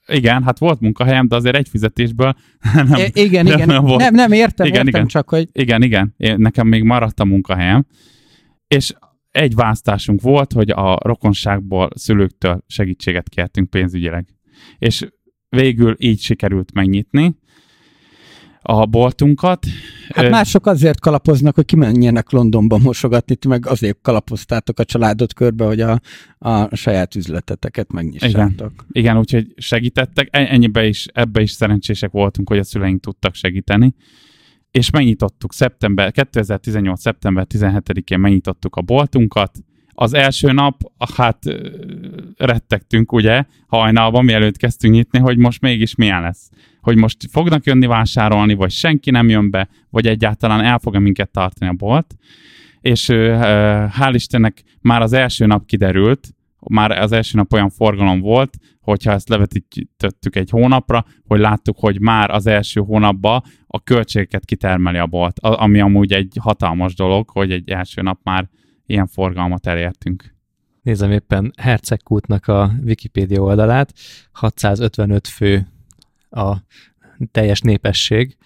Igen, hát volt munkahelyem, de azért egy fizetésből [LAUGHS] nem, é, igen, nem, igen. Nem, volt. nem, nem értem, igen, értem, igen. csak hogy... Igen, igen, én, nekem még maradt a munkahelyem, és egy választásunk volt, hogy a rokonságból szülőktől segítséget kértünk pénzügyileg. És végül így sikerült megnyitni, a boltunkat. Hát mások azért kalapoznak, hogy kimenjenek Londonba mosogatni, ti meg azért kalapoztátok a családot körbe, hogy a, a saját üzleteteket megnyissátok. Igen, Igen úgyhogy segítettek. E, ennyibe is, ebbe is szerencsések voltunk, hogy a szüleink tudtak segíteni. És megnyitottuk szeptember, 2018. szeptember 17-én megnyitottuk a boltunkat, Az első nap, hát rettegtünk, ugye, hajnalban, mielőtt kezdtünk nyitni, hogy most mégis milyen lesz. Hogy most fognak jönni vásárolni, vagy senki nem jön be, vagy egyáltalán el fog minket tartani a bolt. És hál' Istennek már az első nap kiderült, már az első nap olyan forgalom volt, hogyha ezt levetítettük egy hónapra, hogy láttuk, hogy már az első hónapban a költségeket kitermeli a bolt, ami amúgy egy hatalmas dolog, hogy egy első nap már ilyen forgalmat elértünk. Nézem éppen Hercegkútnak a Wikipédia oldalát, 655 fő a teljes népesség,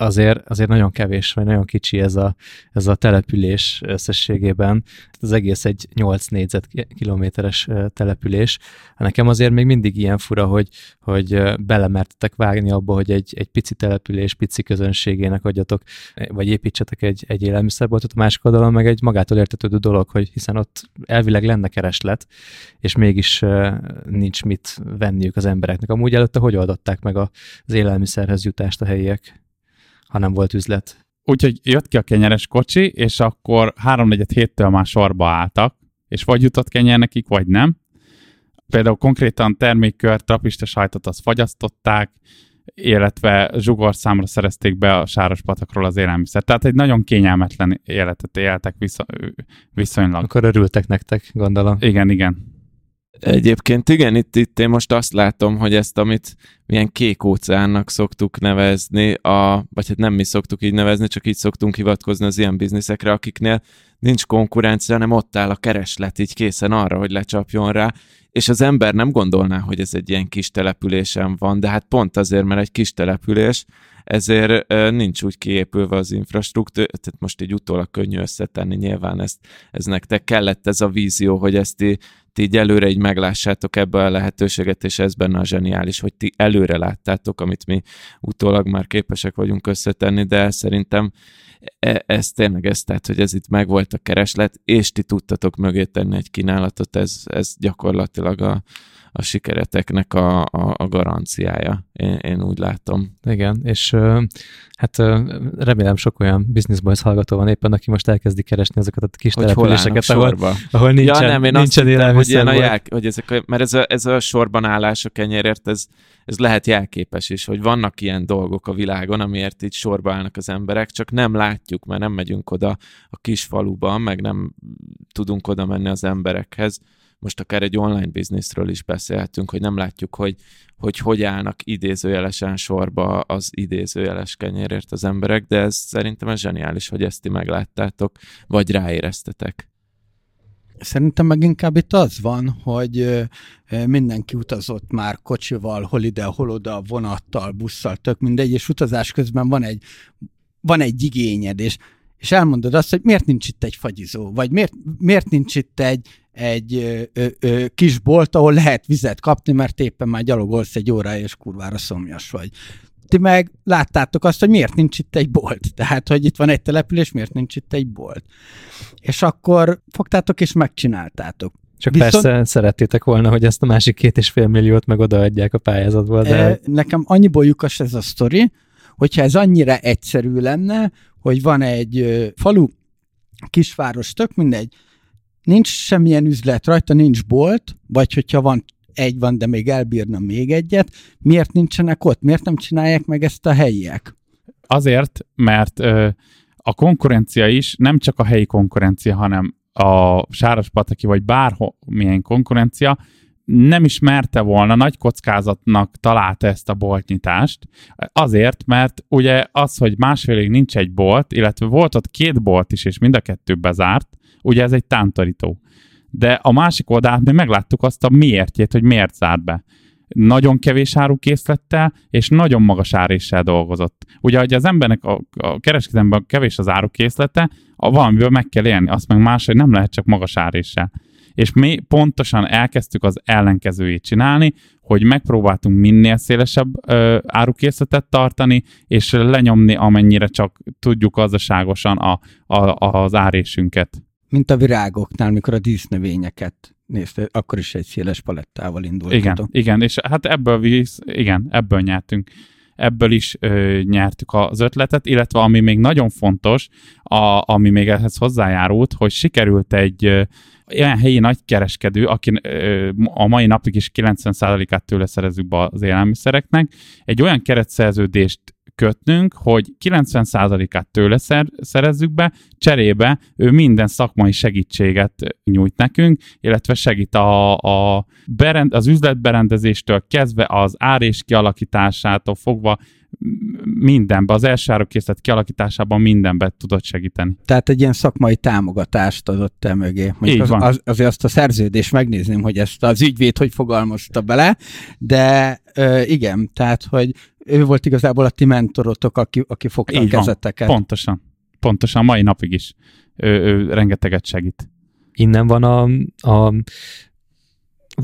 azért, azért nagyon kevés, vagy nagyon kicsi ez a, ez a település összességében. Az egész egy 8 négyzetkilométeres település. Nekem azért még mindig ilyen fura, hogy, hogy belemertetek vágni abba, hogy egy, egy pici település, pici közönségének adjatok, vagy építsetek egy, egy élelmiszerboltot, a másik oldalon meg egy magától értetődő dolog, hogy hiszen ott elvileg lenne kereslet, és mégis nincs mit venniük az embereknek. Amúgy előtte hogy oldották meg az élelmiszerhez jutást a helyiek? Ha nem volt üzlet. Úgyhogy jött ki a kenyeres kocsi, és akkor háromnegyed héttől már sorba álltak, és vagy jutott kenyer nekik, vagy nem. Például konkrétan termékkör, trapista sajtot azt fagyasztották, illetve zsugor számra szerezték be a sáros patakról az élelmiszer. Tehát egy nagyon kényelmetlen életet éltek viszonylag. Akkor örültek nektek, gondolom. Igen, igen. Egyébként igen, itt, itt én most azt látom, hogy ezt, amit milyen kék óceánnak szoktuk nevezni, a, vagy hát nem mi szoktuk így nevezni, csak így szoktunk hivatkozni az ilyen bizniszekre, akiknél nincs konkurencia, hanem ott áll a kereslet így készen arra, hogy lecsapjon rá, és az ember nem gondolná, hogy ez egy ilyen kis településen van, de hát pont azért, mert egy kis település, ezért nincs úgy kiépülve az infrastruktúra, tehát most így utólag könnyű összetenni, nyilván ezt, ez nektek kellett ez a vízió, hogy ezt ti így előre így meglássátok ebbe a lehetőséget, és ez benne a zseniális, hogy ti előre láttátok, amit mi utólag már képesek vagyunk összetenni, de szerintem e, ez tényleg ez, tehát, hogy ez itt megvolt a kereslet, és ti tudtatok mögé tenni egy kínálatot, ez, ez gyakorlatilag a, a sikereteknek a, a, a garanciája. Én, én úgy látom. Igen, és hát remélem sok olyan Business Boys hallgató van éppen, aki most elkezdi keresni azokat a kis hogy településeket, ahol, ahol nincsen, ja, nem, én nincsen hittem, hogy, ilyen a jel, hogy ezek a, mert ez a, ez a sorban állás a kenyérért, ez, ez lehet jelképes is, hogy vannak ilyen dolgok a világon, amiért itt sorba állnak az emberek, csak nem látjuk, mert nem megyünk oda a kis faluban, meg nem tudunk oda menni az emberekhez most akár egy online bizniszről is beszélhetünk, hogy nem látjuk, hogy, hogy hogy állnak idézőjelesen sorba az idézőjeles kenyérért az emberek, de ez szerintem ez zseniális, hogy ezt ti megláttátok, vagy ráéreztetek. Szerintem meg inkább itt az van, hogy mindenki utazott már kocsival, hol ide, hol oda, vonattal, busszal, tök mindegy, és utazás közben van egy, van egy igényed, és, és elmondod azt, hogy miért nincs itt egy fagyizó, vagy miért, miért nincs itt egy, egy ö, ö, kis bolt, ahol lehet vizet kapni, mert éppen már gyalogolsz egy órája, és kurvára szomjas vagy. Ti meg láttátok azt, hogy miért nincs itt egy bolt. Tehát, hogy itt van egy település, miért nincs itt egy bolt. És akkor fogtátok és megcsináltátok. Csak Viszont, persze szerettétek volna, hogy ezt a másik két és fél milliót meg odaadják a pályázatból. De... Nekem annyiból lyukas ez a sztori, hogyha ez annyira egyszerű lenne, hogy van egy falu, kisváros, tök mindegy, nincs semmilyen üzlet rajta, nincs bolt, vagy hogyha van egy van, de még elbírna még egyet, miért nincsenek ott? Miért nem csinálják meg ezt a helyiek? Azért, mert ö, a konkurencia is nem csak a helyi konkurencia, hanem a Sárospataki vagy bármilyen konkurencia nem is merte volna, nagy kockázatnak találta ezt a boltnyitást, azért, mert ugye az, hogy másfélig nincs egy bolt, illetve volt ott két bolt is, és mind a kettő bezárt, ugye ez egy tántorító. De a másik oldalát mi megláttuk azt a miértjét, hogy miért zárt be. Nagyon kevés árukészlettel, és nagyon magas áréssel dolgozott. Ugye, hogy az embernek a, a kereskedelemben kevés az árukészlete, a valamiből meg kell élni, azt meg máshogy nem lehet csak magas áréssel. És mi pontosan elkezdtük az ellenkezőjét csinálni, hogy megpróbáltunk minél szélesebb árukészletet tartani, és lenyomni amennyire csak tudjuk gazdaságosan a, a, az árésünket mint a virágoknál, mikor a dísznövényeket nézte, akkor is egy széles palettával indult. Igen, igen, és hát ebből víz, igen, ebből nyertünk. ebből is ö, nyertük az ötletet, illetve ami még nagyon fontos, a, ami még ehhez hozzájárult, hogy sikerült egy ö, olyan helyi nagykereskedő, aki ö, a mai napig is 90%-át tőle szerezzük be az élelmiszereknek, egy olyan keretszerződést kötnünk, hogy 90%-át tőle szer, szerezzük be, cserébe ő minden szakmai segítséget nyújt nekünk, illetve segít a, a berend, az üzletberendezéstől kezdve az árés kialakításától fogva mindenbe, az első árukészlet kialakításában mindenbe tudott segíteni. Tehát egy ilyen szakmai támogatást adott te mögé. Mondjuk az, az, azért azt a szerződést megnézném, hogy ezt az ügyvéd hogy fogalmazta bele, de ö, igen, tehát, hogy ő volt igazából a ti mentorotok, aki, aki fogta Így a kezeteket. Van. Pontosan. Pontosan, mai napig is. Ő, ő rengeteget segít. Innen van a, a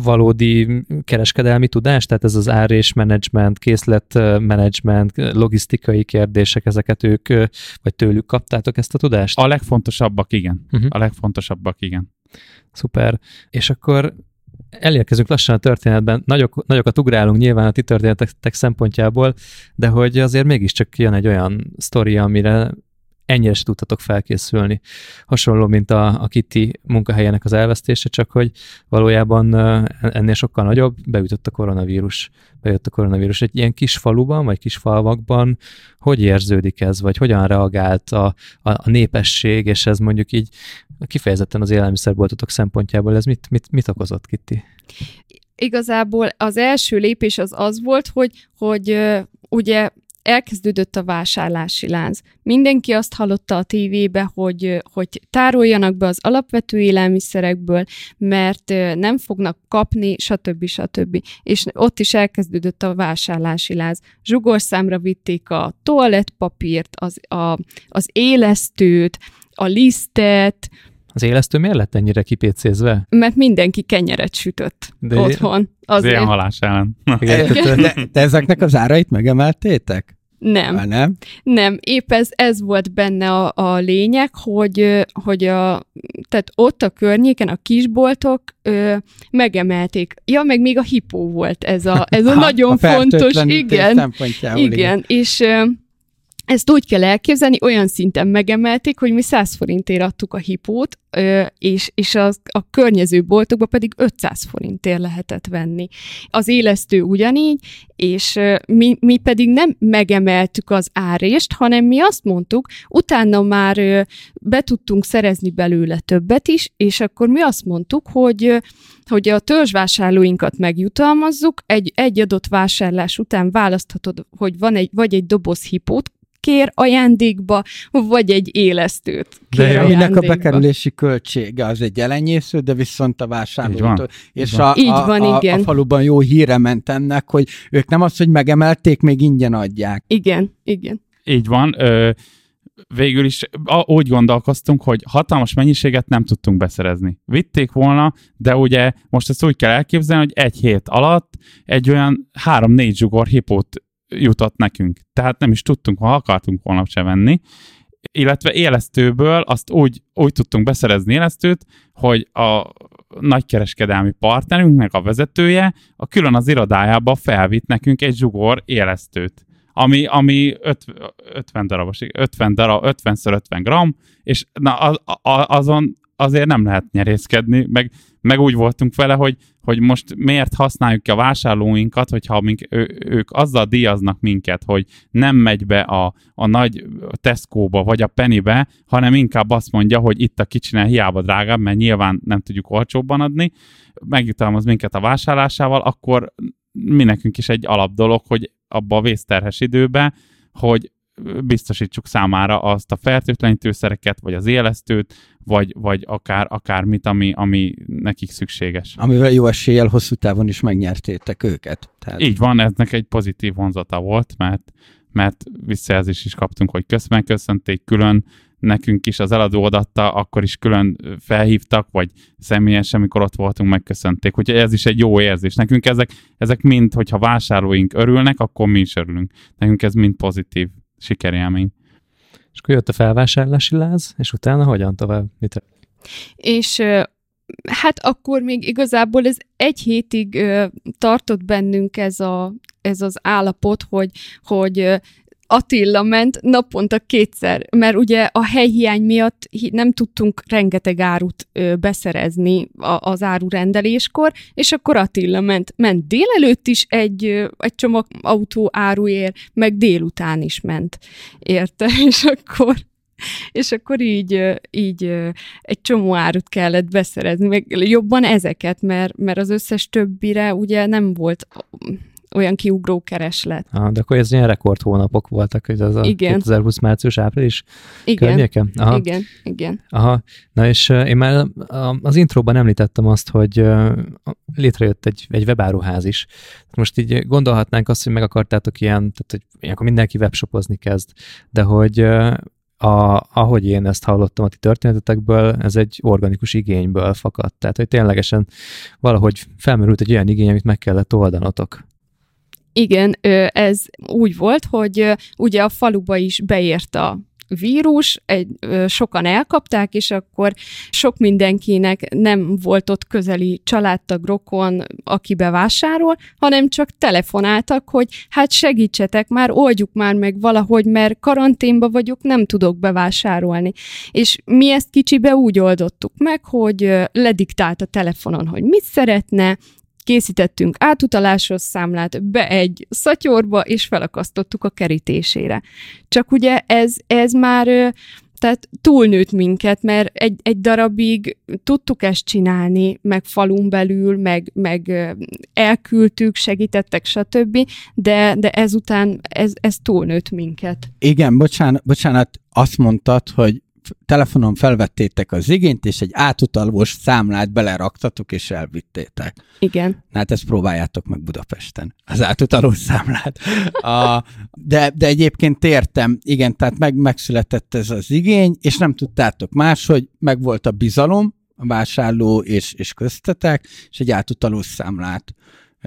valódi kereskedelmi tudás, tehát ez az ár és menedzsment, készlet menedzsment, logisztikai kérdések, ezeket ők, vagy tőlük kaptátok ezt a tudást? A legfontosabbak, igen. Uh-huh. A legfontosabbak, igen. Szuper. És akkor elérkezünk lassan a történetben, nagyok, nagyokat ugrálunk nyilván a ti történetek szempontjából, de hogy azért mégiscsak jön egy olyan sztori, amire ennyire se tudtatok felkészülni. Hasonló, mint a, a Kitty munkahelyének az elvesztése, csak hogy valójában ennél sokkal nagyobb, beütött a koronavírus. Bejött a koronavírus. Egy ilyen kis faluban, vagy kis falvakban hogy érződik ez, vagy hogyan reagált a, a, a népesség, és ez mondjuk így kifejezetten az élelmiszerboltotok szempontjából, ez mit, mit, mit okozott, Kitty? Igazából az első lépés az az volt, hogy, hogy ugye elkezdődött a vásárlási lánc. Mindenki azt hallotta a tévébe, hogy, hogy tároljanak be az alapvető élelmiszerekből, mert nem fognak kapni, stb. stb. És ott is elkezdődött a vásárlási lánc. Zsugorszámra vitték a toalettpapírt, az, a, az élesztőt, a lisztet, az élesztő miért lett ennyire kipécézve? Mert mindenki kenyeret sütött De otthon. Azért. Az ilyen halás ellen. De, de ezeknek az árait megemeltétek? Nem. Már nem? Nem, épp ez, ez volt benne a, a lényeg, hogy, hogy a, tehát ott a környéken a kisboltok ö, megemelték. Ja, meg még a hipó volt ez a, ez a, a nagyon a fontos. Igen, igen, és ö, ezt úgy kell elképzelni, olyan szinten megemelték, hogy mi 100 forintért adtuk a hipót, és, és a, a környező boltokba pedig 500 forintért lehetett venni. Az élesztő ugyanígy, és mi, mi pedig nem megemeltük az árést, hanem mi azt mondtuk, utána már be tudtunk szerezni belőle többet is, és akkor mi azt mondtuk, hogy hogy a törzsvásárlóinkat megjutalmazzuk, egy, egy adott vásárlás után választhatod, hogy van egy, vagy egy doboz hipót, kér ajándékba, vagy egy élesztőt kér de aminek a bekerülési költsége az egy elenyésző, de viszont a vásárlótól. És a, Így van, a, igen. a faluban jó híre ment ennek, hogy ők nem azt, hogy megemelték, még ingyen adják. Igen, igen. Így van. Ö, végül is úgy gondolkoztunk, hogy hatalmas mennyiséget nem tudtunk beszerezni. Vitték volna, de ugye most ezt úgy kell elképzelni, hogy egy hét alatt egy olyan három-négy zsugor hipót jutott nekünk. Tehát nem is tudtunk, ha akartunk volna se venni. Illetve élesztőből azt úgy, úgy tudtunk beszerezni élesztőt, hogy a nagykereskedelmi partnerünknek a vezetője a külön az irodájába felvitt nekünk egy zsugor élesztőt ami, ami 50 darabos, 50 darab, 50 50 gram, és na, az, azon azért nem lehet nyerészkedni, meg, meg úgy voltunk vele, hogy, hogy most miért használjuk ki a vásárlóinkat, hogyha mink, ő, ők azzal díjaznak minket, hogy nem megy be a, a nagy Tesco-ba vagy a Pennybe, hanem inkább azt mondja, hogy itt a kicsinél hiába drágább, mert nyilván nem tudjuk olcsóbban adni, megjutalmaz minket a vásárlásával, akkor mi nekünk is egy alap dolog, hogy abba a vészterhes időbe, hogy biztosítsuk számára azt a fertőtlenítőszereket, vagy az élesztőt, vagy, vagy akár, akár mit, ami, ami nekik szükséges. Amivel jó eséllyel hosszú távon is megnyertétek őket. Tehát... Így van, eznek egy pozitív vonzata volt, mert, mert visszajelzést is kaptunk, hogy megköszönték külön, nekünk is az eladó adatta, akkor is külön felhívtak, vagy személyesen, amikor ott voltunk, megköszönték. Úgyhogy ez is egy jó érzés. Nekünk ezek, ezek mind, hogyha vásárlóink örülnek, akkor mi is örülünk. Nekünk ez mind pozitív sikerélmény. És akkor jött a felvásárlási láz, és utána hogyan tovább? Mit? És hát akkor még igazából ez egy hétig tartott bennünk ez, a, ez az állapot, hogy, hogy Attila ment naponta kétszer, mert ugye a helyhiány miatt nem tudtunk rengeteg árut ö, beszerezni a, az árurendeléskor, és akkor Attila ment. Ment délelőtt is egy, egy csomag autó áruért, meg délután is ment. Érte? [LAUGHS] És akkor és akkor így, így egy csomó árut kellett beszerezni, meg jobban ezeket, mert, mert az összes többire ugye nem volt olyan kiugró kereslet. Ah, de akkor ez ilyen rekord hónapok voltak, hogy az a igen. 2020 március április igen. környéke? Aha. Igen, igen. Aha, na és én már az intróban említettem azt, hogy létrejött egy, egy webáruház is. Most így gondolhatnánk azt, hogy meg akartátok ilyen, tehát hogy akkor mindenki webshopozni kezd, de hogy a, ahogy én ezt hallottam a ti történetetekből, ez egy organikus igényből fakadt. Tehát, hogy ténylegesen valahogy felmerült egy olyan igény, amit meg kellett oldanotok. Igen, ez úgy volt, hogy ugye a faluba is beért a vírus, egy, sokan elkapták, és akkor sok mindenkinek nem volt ott közeli családtag, rokon, aki bevásárol, hanem csak telefonáltak, hogy hát segítsetek már, oldjuk már meg valahogy, mert karanténba vagyok, nem tudok bevásárolni. És mi ezt kicsibe úgy oldottuk meg, hogy lediktált a telefonon, hogy mit szeretne, készítettünk átutalásos számlát be egy szatyorba, és felakasztottuk a kerítésére. Csak ugye ez, ez már tehát túlnőtt minket, mert egy, egy darabig tudtuk ezt csinálni, meg falun belül, meg, meg elküldtük, segítettek, stb., de, de ezután ez, ez túlnőtt minket. Igen, bocsánat, bocsánat, azt mondtad, hogy telefonon felvettétek az igényt, és egy átutalós számlát beleraktatok, és elvittétek. Igen. Hát ezt próbáljátok meg Budapesten, az átutalós számlát. A, de, de egyébként értem, igen, tehát meg, megszületett ez az igény, és nem tudtátok más, hogy megvolt a bizalom, a vásárló és, és köztetek, és egy átutalós számlát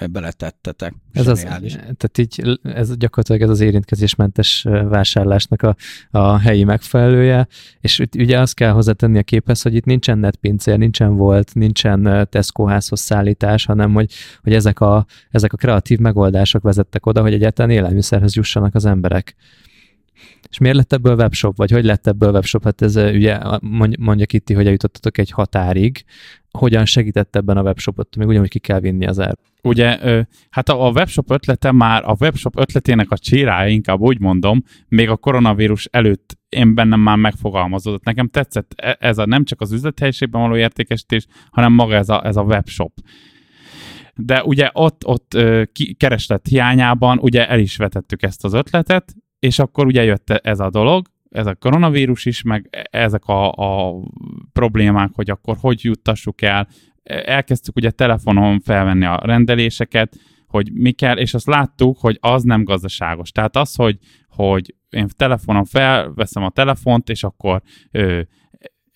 beletettetek. Ez, az, tehát így, ez gyakorlatilag ez az érintkezésmentes vásárlásnak a, a helyi megfelelője, és ugye azt kell hozzátenni a képhez, hogy itt nincsen netpincér, nincsen volt, nincsen Tesco házhoz szállítás, hanem hogy, hogy ezek, a, ezek a kreatív megoldások vezettek oda, hogy egyáltalán élelmiszerhez jussanak az emberek. És miért lett ebből webshop, vagy hogy lett ebből webshop? Hát ez ugye mondja Kitti, hogy eljutottatok egy határig. Hogyan segített ebben a webshopot? Még ugyanúgy ki kell vinni az ár. Ugye, hát a webshop ötlete már, a webshop ötletének a csirája, inkább úgy mondom, még a koronavírus előtt én bennem már megfogalmazódott. Nekem tetszett e, ez a nem csak az üzlethelyiségben való értékesítés, hanem maga ez a, ez a webshop de ugye ott, ott kereslet hiányában ugye el is vetettük ezt az ötletet, és akkor ugye jött ez a dolog, ez a koronavírus is, meg ezek a, a problémák, hogy akkor hogy juttassuk el. Elkezdtük ugye telefonon felvenni a rendeléseket, hogy mi kell, és azt láttuk, hogy az nem gazdaságos. Tehát az, hogy, hogy én telefonon felveszem a telefont, és akkor ö,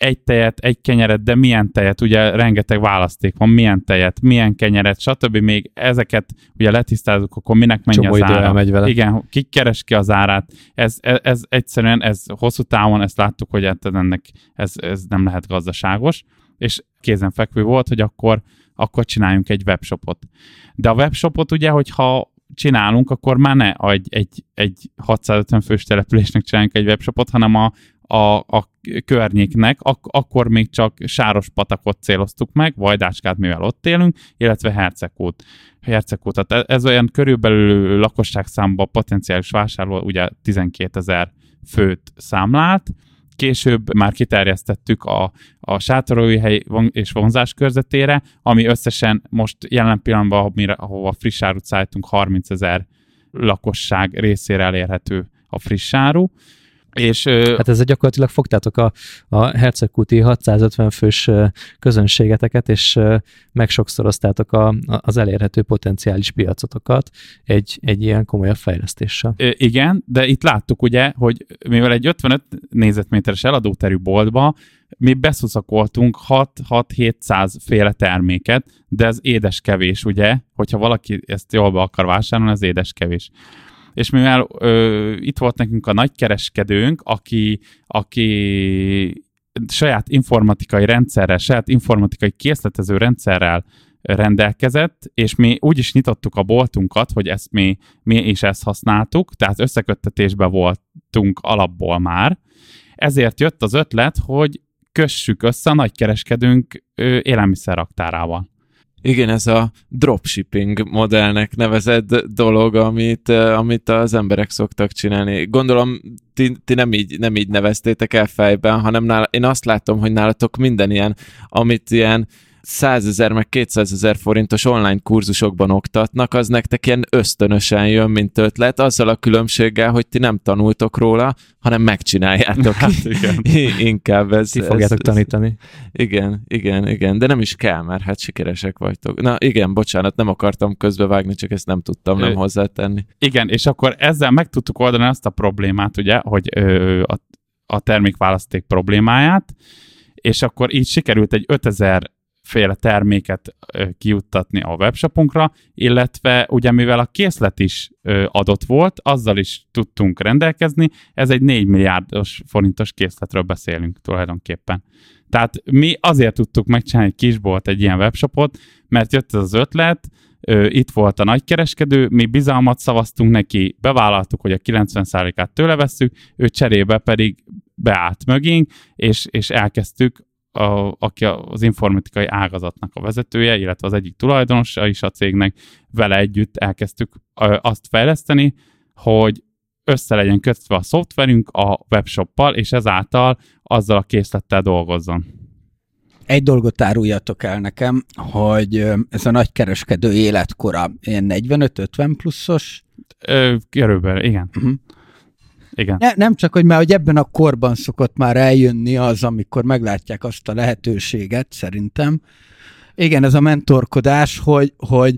egy tejet, egy kenyeret, de milyen tejet, ugye rengeteg választék van, milyen tejet, milyen kenyeret, stb. Még ezeket ugye letisztázunk, akkor minek mennyi Csomó az ára. Megy vele. Igen, ki keres ki az árát. Ez, ez, ez, egyszerűen, ez hosszú távon, ezt láttuk, hogy hát ennek ez, ez nem lehet gazdaságos, és kézenfekvő volt, hogy akkor, akkor csináljunk egy webshopot. De a webshopot ugye, hogyha csinálunk, akkor már ne egy, egy, egy 650 fős településnek csináljunk egy webshopot, hanem a, a, a környéknek, ak- akkor még csak Sáros patakot céloztuk meg, Vajdácskát, mivel ott élünk, illetve Hercegút. Hercegút. Tehát ez olyan körülbelül lakosságszámban potenciális vásárló ugye 12 ezer főt számlált, később már kiterjesztettük a, a hely és vonzás körzetére, ami összesen most jelen pillanatban, amire, ahova friss árut szállítunk, 30 ezer lakosság részére elérhető a friss áru. És, hát ezzel gyakorlatilag fogtátok a, a Hercegkúti 650 fős közönségeteket, és megsokszoroztátok a, az elérhető potenciális piacotokat egy, egy ilyen komolyabb fejlesztéssel. Igen, de itt láttuk ugye, hogy mivel egy 55 négyzetméteres eladóterű boltba mi beszuszakoltunk 6-700 féle terméket, de ez édes kevés, ugye? Hogyha valaki ezt jól be akar vásárolni, az édes kevés és mivel ö, itt volt nekünk a nagykereskedőnk, aki, aki saját informatikai rendszerrel, saját informatikai készletező rendszerrel rendelkezett, és mi úgy is nyitottuk a boltunkat, hogy ezt mi, mi is ezt használtuk, tehát összeköttetésben voltunk alapból már. Ezért jött az ötlet, hogy kössük össze a nagykereskedőnk élelmiszerraktárával. Igen, ez a dropshipping modellnek nevezett dolog, amit, amit az emberek szoktak csinálni. Gondolom, ti, ti nem, így, nem így neveztétek el fejben, hanem nála, én azt látom, hogy nálatok minden ilyen, amit ilyen 100 ezer meg 200 ezer forintos online kurzusokban oktatnak, az nektek ilyen ösztönösen jön, mint ötlet, azzal a különbséggel, hogy ti nem tanultok róla, hanem megcsináljátok. Hát, igen. [LAUGHS] Inkább ez... Ti fogjátok ez, tanítani. Igen, igen, igen, de nem is kell, mert hát sikeresek vagytok. Na igen, bocsánat, nem akartam közbevágni, csak ezt nem tudtam nem hozzátenni. Igen, és akkor ezzel meg tudtuk oldani azt a problémát, ugye, hogy ö, a, a termékválaszték problémáját, és akkor így sikerült egy 5000 féle terméket kijuttatni a webshopunkra, illetve ugye mivel a készlet is adott volt, azzal is tudtunk rendelkezni, ez egy 4 milliárdos forintos készletről beszélünk tulajdonképpen. Tehát mi azért tudtuk megcsinálni egy kisbolt, egy ilyen webshopot, mert jött ez az ötlet, itt volt a nagykereskedő, mi bizalmat szavaztunk neki, bevállaltuk, hogy a 90%-át tőle vesszük, ő cserébe pedig beállt mögénk, és, és elkezdtük a, aki az informatikai ágazatnak a vezetője, illetve az egyik tulajdonosa is a cégnek, vele együtt elkezdtük azt fejleszteni, hogy össze legyen kötve a szoftverünk a webshoppal, és ezáltal azzal a készlettel dolgozzon. Egy dolgot áruljatok el nekem, hogy ez a nagykereskedő életkora ilyen 45-50 pluszos? körülbelül, igen. Uh-huh. Igen. Ne, nem csak, hogy már hogy ebben a korban szokott már eljönni az, amikor meglátják azt a lehetőséget, szerintem. Igen, ez a mentorkodás, hogy, hogy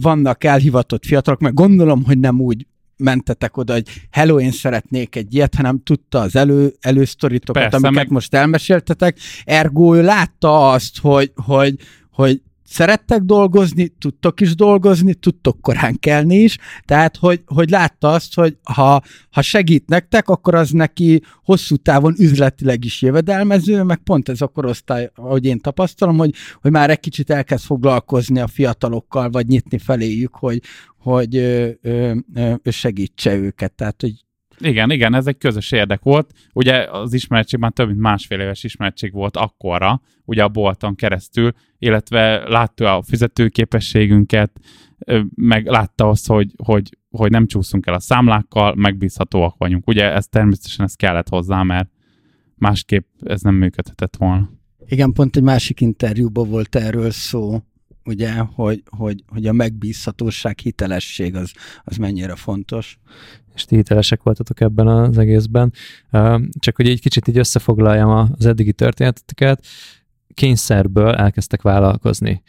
vannak elhivatott fiatalok, meg gondolom, hogy nem úgy mentetek oda, hogy hello, én szeretnék egy ilyet, hanem tudta az elő, elősztoritokat, Persze, amiket meg... most elmeséltetek. Ergo ő látta azt, hogy, hogy, hogy szerettek dolgozni, tudtok is dolgozni, tudtok korán kelni is, tehát hogy, hogy látta azt, hogy ha, ha segít nektek, akkor az neki hosszú távon üzletileg is jövedelmező, meg pont ez a korosztály, ahogy én tapasztalom, hogy, hogy már egy kicsit elkezd foglalkozni a fiatalokkal, vagy nyitni feléjük, hogy, hogy ö, ö, ö, segítse őket, tehát hogy igen, igen, ez egy közös érdek volt. Ugye az ismertség már több mint másfél éves ismertség volt akkorra, ugye a bolton keresztül, illetve látta a fizetőképességünket, meg látta azt, hogy, hogy, hogy nem csúszunk el a számlákkal, megbízhatóak vagyunk. Ugye ez természetesen ez kellett hozzá, mert másképp ez nem működhetett volna. Igen, pont egy másik interjúban volt erről szó, ugye, hogy, hogy, hogy a megbízhatóság, hitelesség az, az mennyire fontos. És ti hitelesek voltatok ebben az egészben. Csak hogy egy kicsit így összefoglaljam az eddigi történeteket, kényszerből elkezdtek vállalkozni.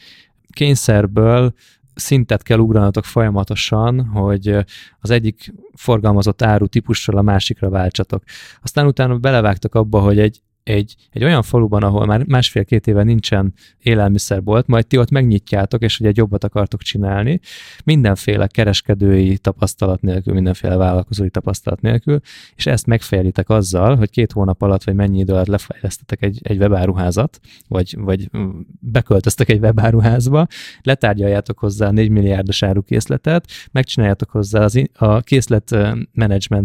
Kényszerből szintet kell ugranatok folyamatosan, hogy az egyik forgalmazott áru típusról a másikra váltsatok. Aztán utána belevágtak abba, hogy egy egy, egy olyan faluban, ahol már másfél-két éve nincsen élelmiszerbolt, majd ti ott megnyitjátok, és ugye jobbat akartok csinálni, mindenféle kereskedői tapasztalat nélkül, mindenféle vállalkozói tapasztalat nélkül, és ezt megfejlitek azzal, hogy két hónap alatt, vagy mennyi idő alatt lefejlesztetek egy, egy webáruházat, vagy, vagy beköltöztek egy webáruházba, letárgyaljátok hozzá a 4 milliárdos árukészletet, megcsináljátok hozzá az, a készlet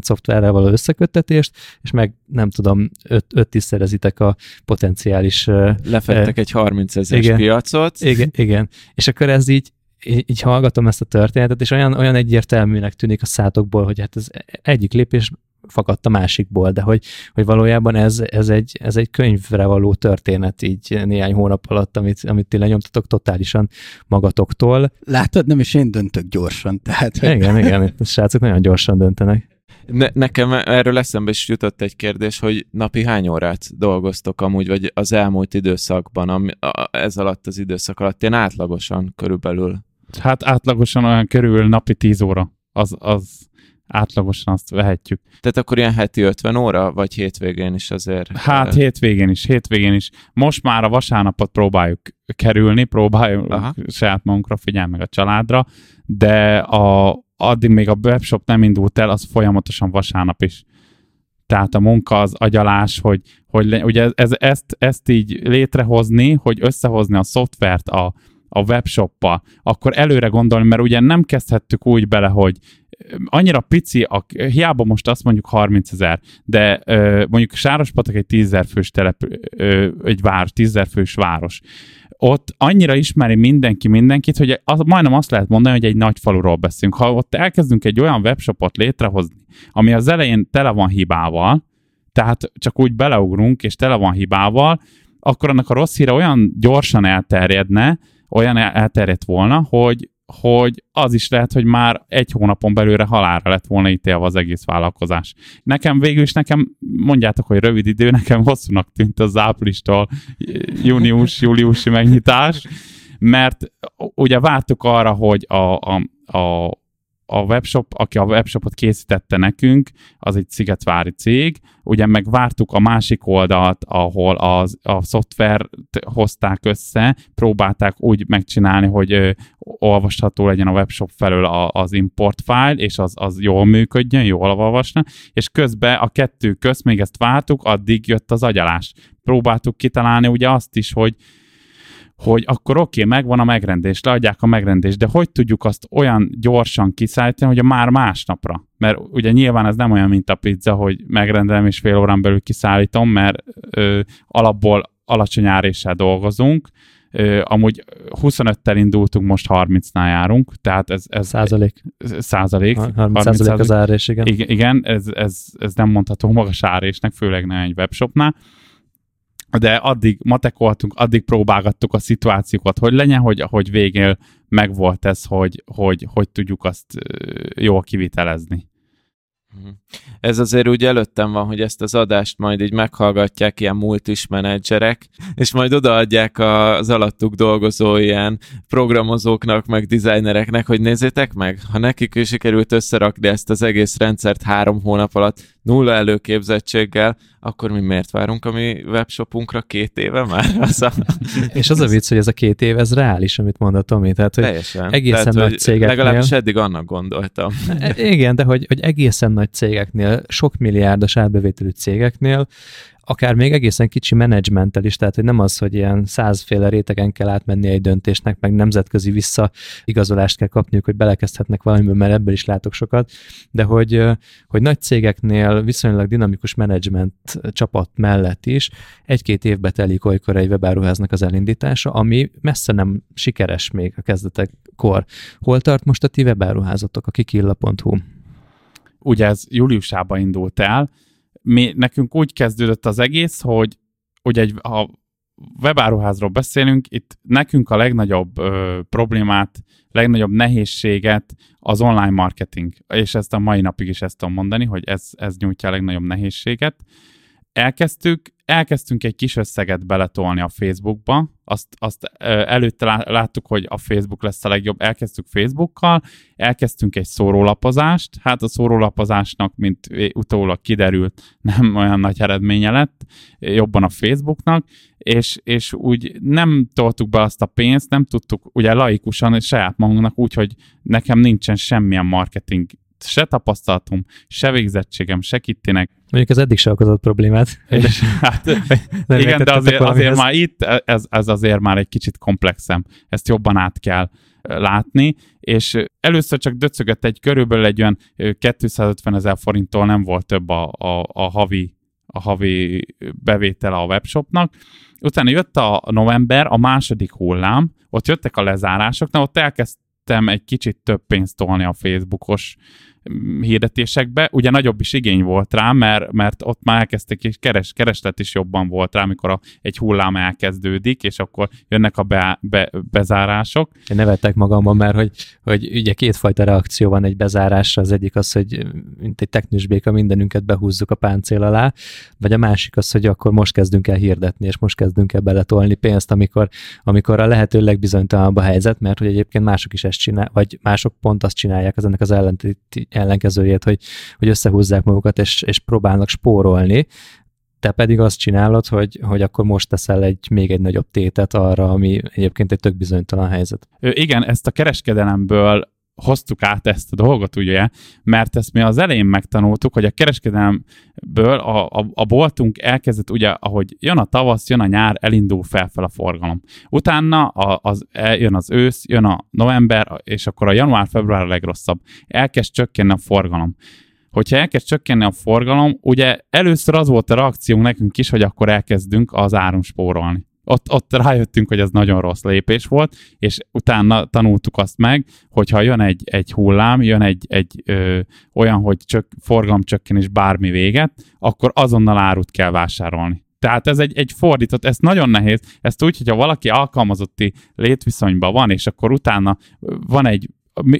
szoftverrel való összeköttetést, és meg nem tudom, 5-10 megszerezitek a potenciális... Lefettek egy 30 ezeres piacot. Igen, igen. És akkor ez így, így hallgatom ezt a történetet, és olyan, olyan egyértelműnek tűnik a szátokból, hogy hát ez egyik lépés fakadt a másikból, de hogy, hogy valójában ez, ez, egy, ez egy könyvre való történet így néhány hónap alatt, amit, amit ti lenyomtatok totálisan magatoktól. Látod, nem is én döntök gyorsan, tehát... Igen, igen, a srácok nagyon gyorsan döntenek. Ne, nekem erről eszembe is jutott egy kérdés, hogy napi hány órát dolgoztok amúgy, vagy az elmúlt időszakban, ami, a, ez alatt az időszak alatt, ilyen átlagosan körülbelül? Hát átlagosan olyan körül napi 10 óra. Az, az átlagosan azt vehetjük. Tehát akkor ilyen heti 50 óra, vagy hétvégén is azért? Hát hétvégén is, hétvégén is. Most már a vasárnapot próbáljuk kerülni, próbáljuk Aha. saját magunkra figyelni meg a családra, de a, addig még a webshop nem indult el, az folyamatosan vasárnap is. Tehát a munka, az agyalás, hogy, hogy ugye ez, ezt, ezt így létrehozni, hogy összehozni a szoftvert a, a webshoppal, akkor előre gondolni, mert ugye nem kezdhettük úgy bele, hogy annyira pici, a, hiába most azt mondjuk 30 ezer, de ö, mondjuk Sárospatak egy 10 fős telep, ö, egy város, 10 fős város. Ott annyira ismeri mindenki mindenkit, hogy az, majdnem azt lehet mondani, hogy egy nagy faluról beszélünk. Ha ott elkezdünk egy olyan webshopot létrehozni, ami az elején tele van hibával, tehát csak úgy beleugrunk, és tele van hibával, akkor annak a rossz híre olyan gyorsan elterjedne, olyan elterjedt volna, hogy, hogy az is lehet, hogy már egy hónapon belőle halára lett volna ítélve az egész vállalkozás. Nekem végül is nekem, mondjátok, hogy rövid idő, nekem hosszúnak tűnt az áprilistól június-júliusi megnyitás, mert ugye vártuk arra, hogy a, a, a a webshop, aki a webshopot készítette nekünk, az egy szigetvári cég, ugye meg vártuk a másik oldalt, ahol az, a szoftvert hozták össze, próbálták úgy megcsinálni, hogy ö, olvasható legyen a webshop felől a, az import file, és az, az jól működjön, jól olvasna, és közben a kettő köz, még ezt vártuk, addig jött az agyalás. Próbáltuk kitalálni ugye azt is, hogy hogy akkor oké, okay, megvan a megrendés, leadják a megrendést, de hogy tudjuk azt olyan gyorsan kiszállítani, hogy a már másnapra? Mert ugye nyilván ez nem olyan, mint a pizza, hogy megrendelem és fél órán belül kiszállítom, mert ö, alapból alacsony áréssel dolgozunk, Ö, amúgy 25-tel indultunk, most 30-nál járunk, tehát ez... ez százalék. Százalék. 30, 30 százalék az árés, igen. Igen, igen ez, ez, ez nem mondható magas árésnek, főleg nem egy webshopnál de addig matekoltunk, addig próbálgattuk a szituációkat, hogy legyen, hogy, hogy végén megvolt ez, hogy, hogy, hogy tudjuk azt jól kivitelezni. Mhm. Ez azért úgy előttem van, hogy ezt az adást majd így meghallgatják ilyen multis menedzserek, és majd odaadják az alattuk dolgozó ilyen programozóknak, meg designereknek, hogy nézzétek meg, ha nekik is sikerült összerakni ezt az egész rendszert három hónap alatt, nulla előképzettséggel, akkor mi miért várunk a mi webshopunkra két éve már? [LAUGHS] Az a... és az a vicc, hogy ez a két év, ez reális, amit mondott Tomi, tehát hogy Teljesen. egészen tehát, nagy cégeknél... Legalábbis eddig annak gondoltam. E, igen, de hogy, hogy egészen nagy cégeknél, sok milliárdos árbevételű cégeknél akár még egészen kicsi menedzsmenttel is, tehát hogy nem az, hogy ilyen százféle rétegen kell átmenni egy döntésnek, meg nemzetközi visszaigazolást kell kapniuk, hogy belekezdhetnek valamiből, mert ebből is látok sokat, de hogy, hogy nagy cégeknél viszonylag dinamikus menedzsment csapat mellett is egy-két évbe telik olykor egy webáruháznak az elindítása, ami messze nem sikeres még a kezdetekkor. Hol tart most a ti webáruházatok, a kikilla.hu? Ugye ez júliusában indult el, mi, nekünk úgy kezdődött az egész, hogy ugye egy, ha webáruházról beszélünk, itt nekünk a legnagyobb ö, problémát, legnagyobb nehézséget az online marketing, és ezt a mai napig is ezt tudom mondani, hogy ez, ez nyújtja a legnagyobb nehézséget. Elkezdtük, elkezdtünk egy kis összeget beletolni a Facebookba, azt, azt előtte láttuk, hogy a Facebook lesz a legjobb, elkezdtük Facebookkal, elkezdtünk egy szórólapozást, hát a szórólapozásnak, mint utólag kiderült, [LAUGHS] nem olyan nagy eredménye lett, jobban a Facebooknak, és, és úgy nem toltuk be azt a pénzt, nem tudtuk ugye laikusan saját magunknak úgy, hogy nekem nincsen semmilyen marketing se tapasztalatom, se végzettségem, se kittinek. Mondjuk ez eddig se okozott problémát. És, hát, igen, de azért, azért már itt ez, ez azért már egy kicsit komplexem. Ezt jobban át kell látni, és először csak döcögött egy körülbelül egy olyan 250 ezer forinttól nem volt több a, a, a havi a havi bevétele a webshopnak. Utána jött a november, a második hullám, ott jöttek a lezárások, na ott elkezdtem egy kicsit több pénzt tolni a Facebookos hirdetésekbe. Ugye nagyobb is igény volt rá, mert, mert ott már elkezdték, és keres, kereslet is jobban volt rá, amikor a, egy hullám elkezdődik, és akkor jönnek a be, be, bezárások. Én nevettek magamban, mert hogy, hogy ugye kétfajta reakció van egy bezárásra. Az egyik az, hogy mint egy teknős béka mindenünket behúzzuk a páncél alá, vagy a másik az, hogy akkor most kezdünk el hirdetni, és most kezdünk el beletolni pénzt, amikor, amikor a lehető legbizonytalanabb a helyzet, mert hogy egyébként mások is ezt csinál, vagy mások pont azt csinálják, az ennek az ellenkezőjét, hogy, hogy összehúzzák magukat és, és próbálnak spórolni, te pedig azt csinálod, hogy, hogy akkor most teszel egy még egy nagyobb tétet arra, ami egyébként egy tök bizonytalan helyzet. Igen, ezt a kereskedelemből hoztuk át ezt a dolgot, ugye, mert ezt mi az elején megtanultuk, hogy a kereskedelmből a, a, a boltunk elkezdett, ugye, ahogy jön a tavasz, jön a nyár, elindul felfel a forgalom. Utána a, az, jön az ősz, jön a november, és akkor a január-február a legrosszabb. Elkezd csökkenni a forgalom hogyha elkezd csökkenni a forgalom, ugye először az volt a reakciónk nekünk is, hogy akkor elkezdünk az áron spórolni ott, ott rájöttünk, hogy ez nagyon rossz lépés volt, és utána tanultuk azt meg, hogyha jön egy, egy hullám, jön egy, egy ö, olyan, hogy csak forgalomcsökkenés bármi véget, akkor azonnal árut kell vásárolni. Tehát ez egy, egy fordított, ez nagyon nehéz, ezt úgy, hogyha valaki alkalmazotti létviszonyban van, és akkor utána van egy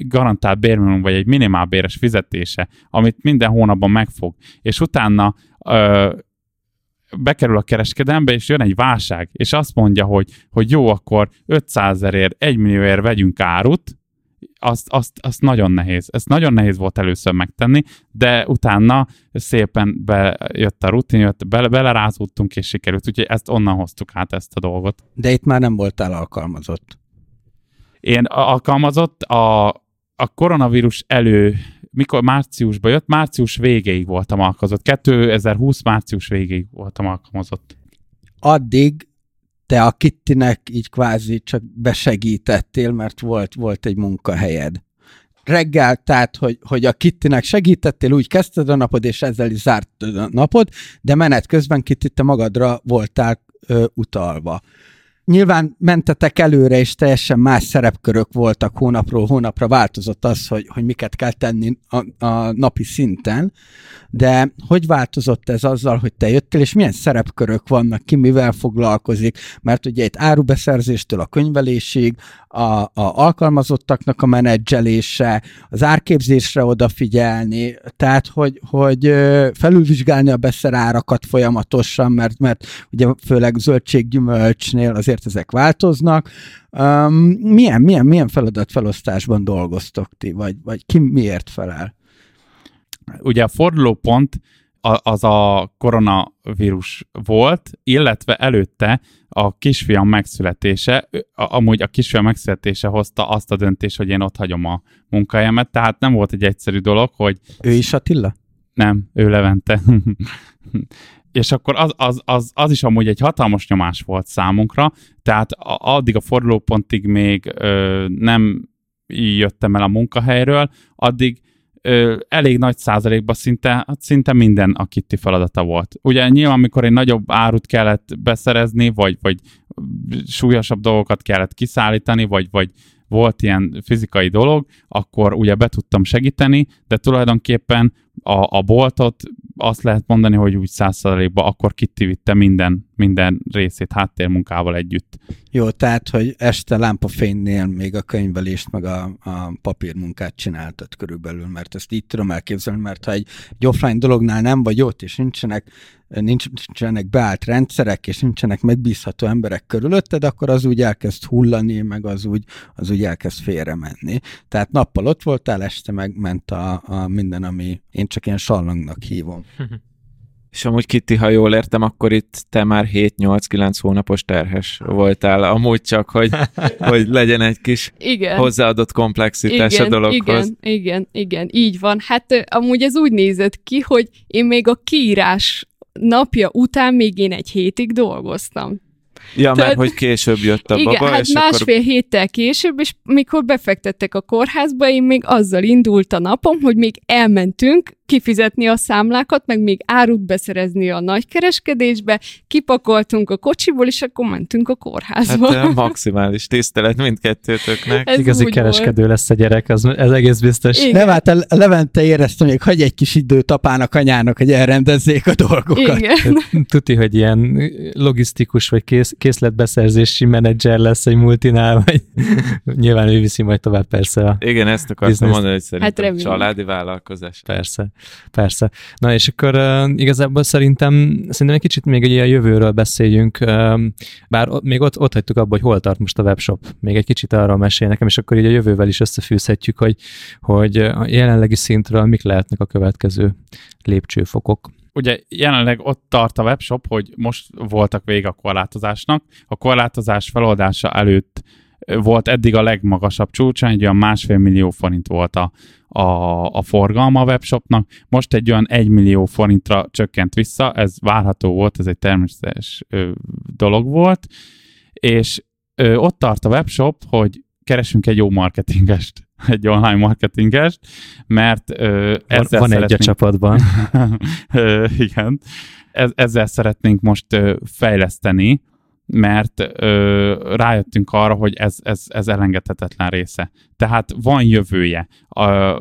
garantált bérminimum, vagy egy minimálbéres fizetése, amit minden hónapban megfog, és utána ö, bekerül a kereskedelembe, és jön egy válság, és azt mondja, hogy, hogy jó, akkor 500 ezerért, 1 millióért vegyünk árut, azt, azt, azt nagyon nehéz. Ezt nagyon nehéz volt először megtenni, de utána szépen bejött a rutin, jött, bele, belerázódtunk, és sikerült, úgyhogy ezt onnan hoztuk át ezt a dolgot. De itt már nem voltál alkalmazott. Én alkalmazott a, a koronavírus elő mikor márciusban jött, március végéig voltam alkalmazott. 2020 március végéig voltam alkalmazott. Addig te a Kittinek így kvázi csak besegítettél, mert volt, volt egy munkahelyed. Reggel, tehát, hogy, hogy a Kittinek segítettél, úgy kezdted a napod, és ezzel is zártad a napod, de menet közben Kitti, te magadra voltál ö, utalva. Nyilván mentetek előre, és teljesen más szerepkörök voltak hónapról hónapra, változott az, hogy, hogy miket kell tenni a, a napi szinten, de hogy változott ez azzal, hogy te jöttél, és milyen szerepkörök vannak, ki mivel foglalkozik, mert ugye egy árubeszerzéstől a könyvelésig, a, a alkalmazottaknak a menedzselése, az árképzésre odafigyelni, tehát hogy, hogy felülvizsgálni a beszerárakat folyamatosan, mert, mert ugye főleg zöldséggyümölcsnél azért ezek változnak. Um, milyen, milyen, milyen feladatfelosztásban dolgoztok ti, vagy, vagy ki miért felel? ugye a fordulópont az a koronavírus volt, illetve előtte a kisfiam megszületése, amúgy a kisfiam megszületése hozta azt a döntést, hogy én ott hagyom a munkahelyemet, tehát nem volt egy egyszerű dolog, hogy... Ő is Attila? Nem, ő Levente. [LAUGHS] és akkor az, az, az, az is amúgy egy hatalmas nyomás volt számunkra, tehát addig a fordulópontig még ö, nem jöttem el a munkahelyről, addig ö, elég nagy százalékban szinte, hát szinte minden a Kitty feladata volt. Ugye nyilván, amikor egy nagyobb árut kellett beszerezni, vagy, vagy súlyosabb dolgokat kellett kiszállítani, vagy, vagy volt ilyen fizikai dolog, akkor ugye be tudtam segíteni, de tulajdonképpen a, a boltot azt lehet mondani, hogy úgy százszerzalékban akkor vitte minden, minden részét háttérmunkával együtt. Jó, tehát, hogy este lámpafénynél még a könyvelést, meg a, a papírmunkát csináltad körülbelül, mert ezt így tudom elképzelni, mert ha egy, egy offline dolognál nem vagy ott, és nincsenek nincsenek beállt rendszerek, és nincsenek megbízható emberek körülötted, akkor az úgy elkezd hullani, meg az úgy, az úgy elkezd félre menni. Tehát nappal ott voltál, este meg ment a, a minden, ami én csak ilyen sallangnak hívom. [LAUGHS] És amúgy Kitty, ha jól értem, akkor itt te már 7-8-9 hónapos terhes voltál, amúgy csak, hogy, [LAUGHS] hogy legyen egy kis igen. hozzáadott komplexitás igen, a dologhoz. Igen, igen, igen, így van. Hát amúgy ez úgy nézett ki, hogy én még a kiírás napja után még én egy hétig dolgoztam. Ja, Tehát, mert hogy később jött a igen, baba, hát és másfél akkor... héttel később, és mikor befektettek a kórházba, én még azzal indult a napom, hogy még elmentünk kifizetni a számlákat, meg még árut beszerezni a nagykereskedésbe, kipakoltunk a kocsiból, és akkor mentünk a kórházba. Hát maximális tisztelet mindkettőtöknek. Ez Igazi kereskedő volt. lesz a gyerek, az, ez egész biztos. Igen. Nem, hát a Levente éreztem, hogy hagy egy kis időt apának, anyának, hogy elrendezzék a dolgokat. Igen. Tuti, hogy ilyen logisztikus vagy kész, készletbeszerzési menedzser lesz egy multinál, vagy [LAUGHS] nyilván ő viszi majd tovább persze a Igen, ezt akartam business. mondani, hogy szerintem hát családi vállalkozás. Persze. Persze. Na és akkor uh, igazából szerintem, szerintem egy kicsit még egy a jövőről beszéljünk, uh, bár még ott, ott hagytuk abba, hogy hol tart most a webshop. Még egy kicsit arról mesél nekem, és akkor így a jövővel is összefűzhetjük, hogy, hogy a jelenlegi szintről mik lehetnek a következő lépcsőfokok ugye jelenleg ott tart a webshop, hogy most voltak vége a korlátozásnak. A korlátozás feloldása előtt volt eddig a legmagasabb csúcsa, egy olyan másfél millió forint volt a, a, a forgalma a webshopnak, most egy olyan egy millió forintra csökkent vissza, ez várható volt, ez egy természetes ö, dolog volt, és ö, ott tart a webshop, hogy keresünk egy jó marketingest, [LAUGHS] egy online marketingest, mert ö, ezzel van, van egy a csapatban. [LAUGHS] ö, igen, ez, ezzel szeretnénk most ö, fejleszteni mert ö, rájöttünk arra, hogy ez, ez, ez elengedhetetlen része. Tehát van jövője. A,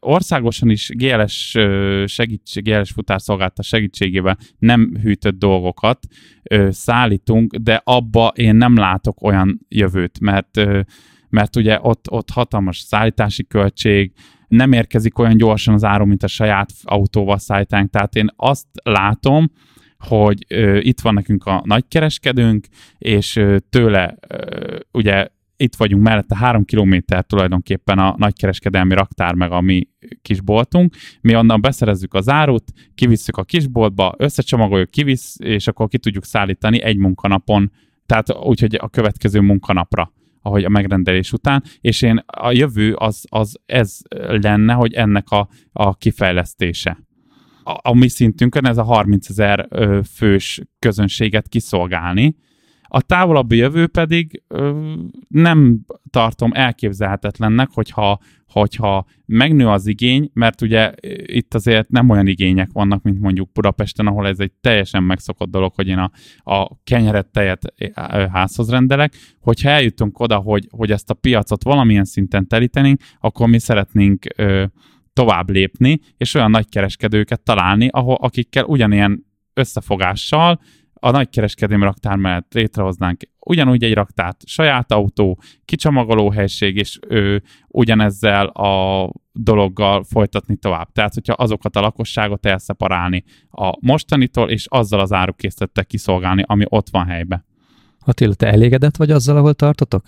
országosan is GLS segítség, GLS futárszolgálta segítségével nem hűtött dolgokat ö, szállítunk, de abba én nem látok olyan jövőt, mert, ö, mert ugye ott, ott hatalmas szállítási költség, nem érkezik olyan gyorsan az áru, mint a saját autóval szállítánk. Tehát én azt látom, hogy ö, itt van nekünk a nagykereskedőnk, és ö, tőle ö, ugye itt vagyunk mellette három kilométer tulajdonképpen a nagykereskedelmi raktár meg a mi kisboltunk. Mi onnan beszerezzük az árut, kivisszük a kisboltba, összecsomagoljuk, kivisz, és akkor ki tudjuk szállítani egy munkanapon, tehát úgyhogy a következő munkanapra ahogy a megrendelés után, és én a jövő az, az ez lenne, hogy ennek a, a kifejlesztése a, a mi szintünkön ez a 30 ezer fős közönséget kiszolgálni. A távolabbi jövő pedig ö, nem tartom elképzelhetetlennek, hogyha, hogyha megnő az igény, mert ugye itt azért nem olyan igények vannak, mint mondjuk Budapesten, ahol ez egy teljesen megszokott dolog, hogy én a, a kenyeret, tejet házhoz rendelek. Hogyha eljutunk oda, hogy, hogy ezt a piacot valamilyen szinten telítenénk, akkor mi szeretnénk ö, tovább lépni, és olyan nagykereskedőket találni, ahol, akikkel ugyanilyen összefogással a nagykereskedelmi raktár mellett létrehoznánk ugyanúgy egy raktárt, saját autó, kicsomagoló helység, és ő ugyanezzel a dologgal folytatni tovább. Tehát, hogyha azokat a lakosságot elszeparálni a mostanitól, és azzal az árukészlettel kiszolgálni, ami ott van helybe. Attila, te elégedett vagy azzal, ahol tartotok?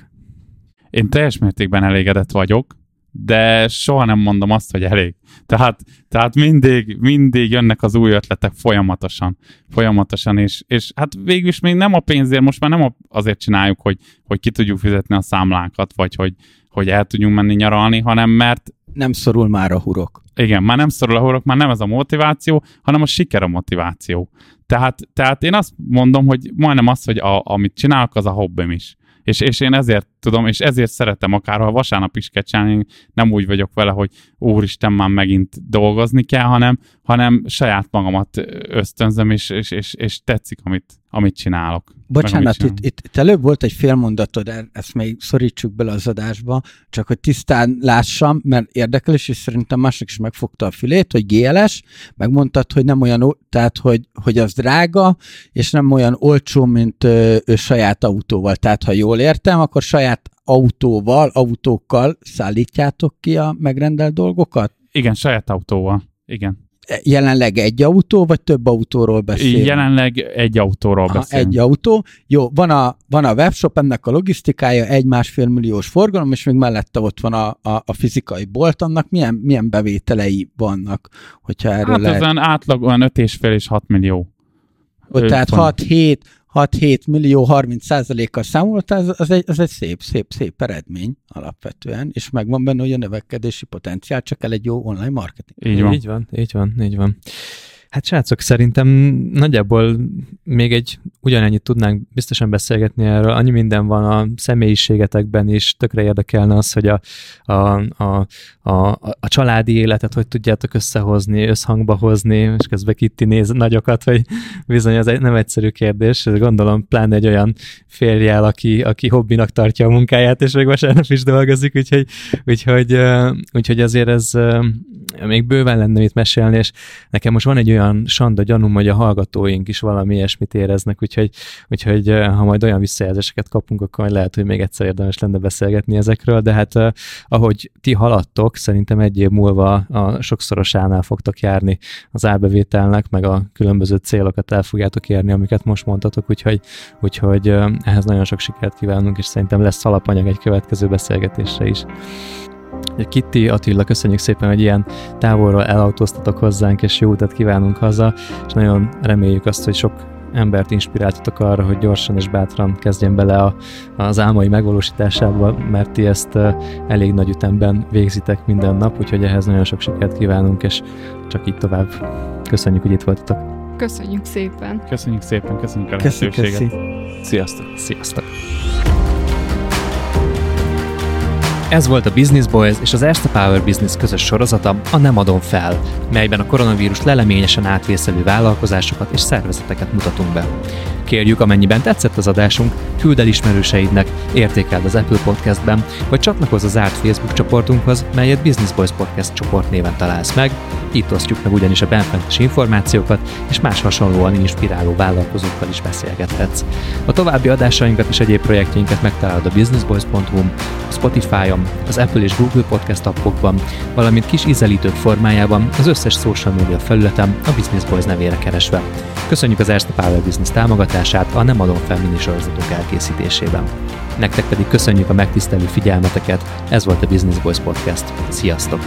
Én teljes mértékben elégedett vagyok, de soha nem mondom azt, hogy elég. Tehát, tehát mindig, mindig jönnek az új ötletek folyamatosan, folyamatosan, és, és hát végül is még nem a pénzért, most már nem azért csináljuk, hogy, hogy ki tudjuk fizetni a számlákat, vagy hogy, hogy el tudjunk menni nyaralni, hanem mert... Nem szorul már a hurok. Igen, már nem szorul a hurok, már nem ez a motiváció, hanem a siker a motiváció. Tehát, tehát én azt mondom, hogy majdnem az, hogy a, amit csinálok, az a hobbim is. És, és én ezért tudom, és ezért szeretem akár, ha vasárnap is kell csinálni, nem úgy vagyok vele, hogy úristen, már megint dolgozni kell, hanem, hanem saját magamat ösztönzöm, és, és, és, és tetszik, amit, amit csinálok. Bocsánat, itt, itt, itt előbb volt egy félmondatod, ezt még szorítsuk bele az adásba, csak hogy tisztán lássam, mert érdekel, és szerintem mások is megfogta a fülét, hogy GLS, megmondtad, hogy nem olyan, tehát hogy, hogy az drága, és nem olyan olcsó, mint ö, ö, saját autóval. Tehát ha jól értem, akkor saját autóval, autókkal szállítjátok ki a megrendelt dolgokat? Igen, saját autóval. Igen jelenleg egy autó, vagy több autóról beszélünk? Jelenleg egy autóról Aha, beszélünk. Egy autó. Jó, van a, van a webshop, ennek a logisztikája, egy-másfél milliós forgalom, és még mellette ott van a, a, a fizikai bolt, annak milyen, milyen bevételei vannak, hogyha erről hát lehet... ezen átlag olyan 5,5 és 6 millió. Ott, tehát 6-7 6-7 millió 30 százalékkal számolt, az, az, egy, az egy szép, szép, szép eredmény alapvetően, és megvan benne, hogy a növekedési potenciál, csak el egy jó online marketing. Így van, így van, így van. Így van. Hát srácok, szerintem nagyjából még egy ugyanennyit tudnánk biztosan beszélgetni erről. Annyi minden van a személyiségetekben is, tökre érdekelne az, hogy a, a, a, a, a családi életet hogy tudjátok összehozni, összhangba hozni, és közben Kitti néz nagyokat, hogy bizony ez egy nem egyszerű kérdés. Gondolom pláne egy olyan férjel, aki, aki hobbinak tartja a munkáját, és még vasárnap is dolgozik, úgyhogy, úgyhogy, úgyhogy azért ez még bőven lenne mit mesélni, és nekem most van egy olyan sanda gyanúm, hogy a hallgatóink is valami ilyesmit éreznek, úgyhogy, úgyhogy ha majd olyan visszajelzéseket kapunk, akkor majd lehet, hogy még egyszer érdemes lenne beszélgetni ezekről, de hát ahogy ti haladtok, szerintem egy év múlva a sokszorosánál fogtok járni az árbevételnek, meg a különböző célokat el fogjátok érni, amiket most mondtatok, úgyhogy, úgyhogy ehhez nagyon sok sikert kívánunk, és szerintem lesz alapanyag egy következő beszélgetésre is. Kitti, Attila, köszönjük szépen, hogy ilyen távolról elautóztatok hozzánk, és jó utat kívánunk haza, és nagyon reméljük azt, hogy sok embert inspiráltatok arra, hogy gyorsan és bátran kezdjen bele a, az álmai megvalósításába, mert ti ezt elég nagy ütemben végzitek minden nap, úgyhogy ehhez nagyon sok sikert kívánunk, és csak így tovább. Köszönjük, hogy itt voltatok. Köszönjük szépen. Köszönjük szépen, köszönjük a lehetőséget. Köszönjük. Sziasztok. Sziasztok. Ez volt a Business Boys és az Erste Power Business közös sorozata, a Nem adom fel, melyben a koronavírus leleményesen átvészelő vállalkozásokat és szervezeteket mutatunk be. Kérjük, amennyiben tetszett az adásunk, küld el ismerőseidnek, értékeld az Apple Podcastben, vagy csatlakozz az zárt Facebook csoportunkhoz, melyet Business Boys Podcast csoport néven találsz meg. Itt osztjuk meg ugyanis a benfentes információkat, és más hasonlóan inspiráló vállalkozókkal is beszélgethetsz. A további adásainkat és egyéb projektjeinket megtalálod a businessboys.hu, a Spotify-on, az Apple és Google Podcast appokban, valamint kis ízelítők formájában az összes social media felületen a Business Boys nevére keresve. Köszönjük az Erste Power Business támogatását a Nem adom fel minisorozatok elkészítésében. Nektek pedig köszönjük a megtisztelő figyelmeteket, ez volt a Business Boys Podcast. Sziasztok!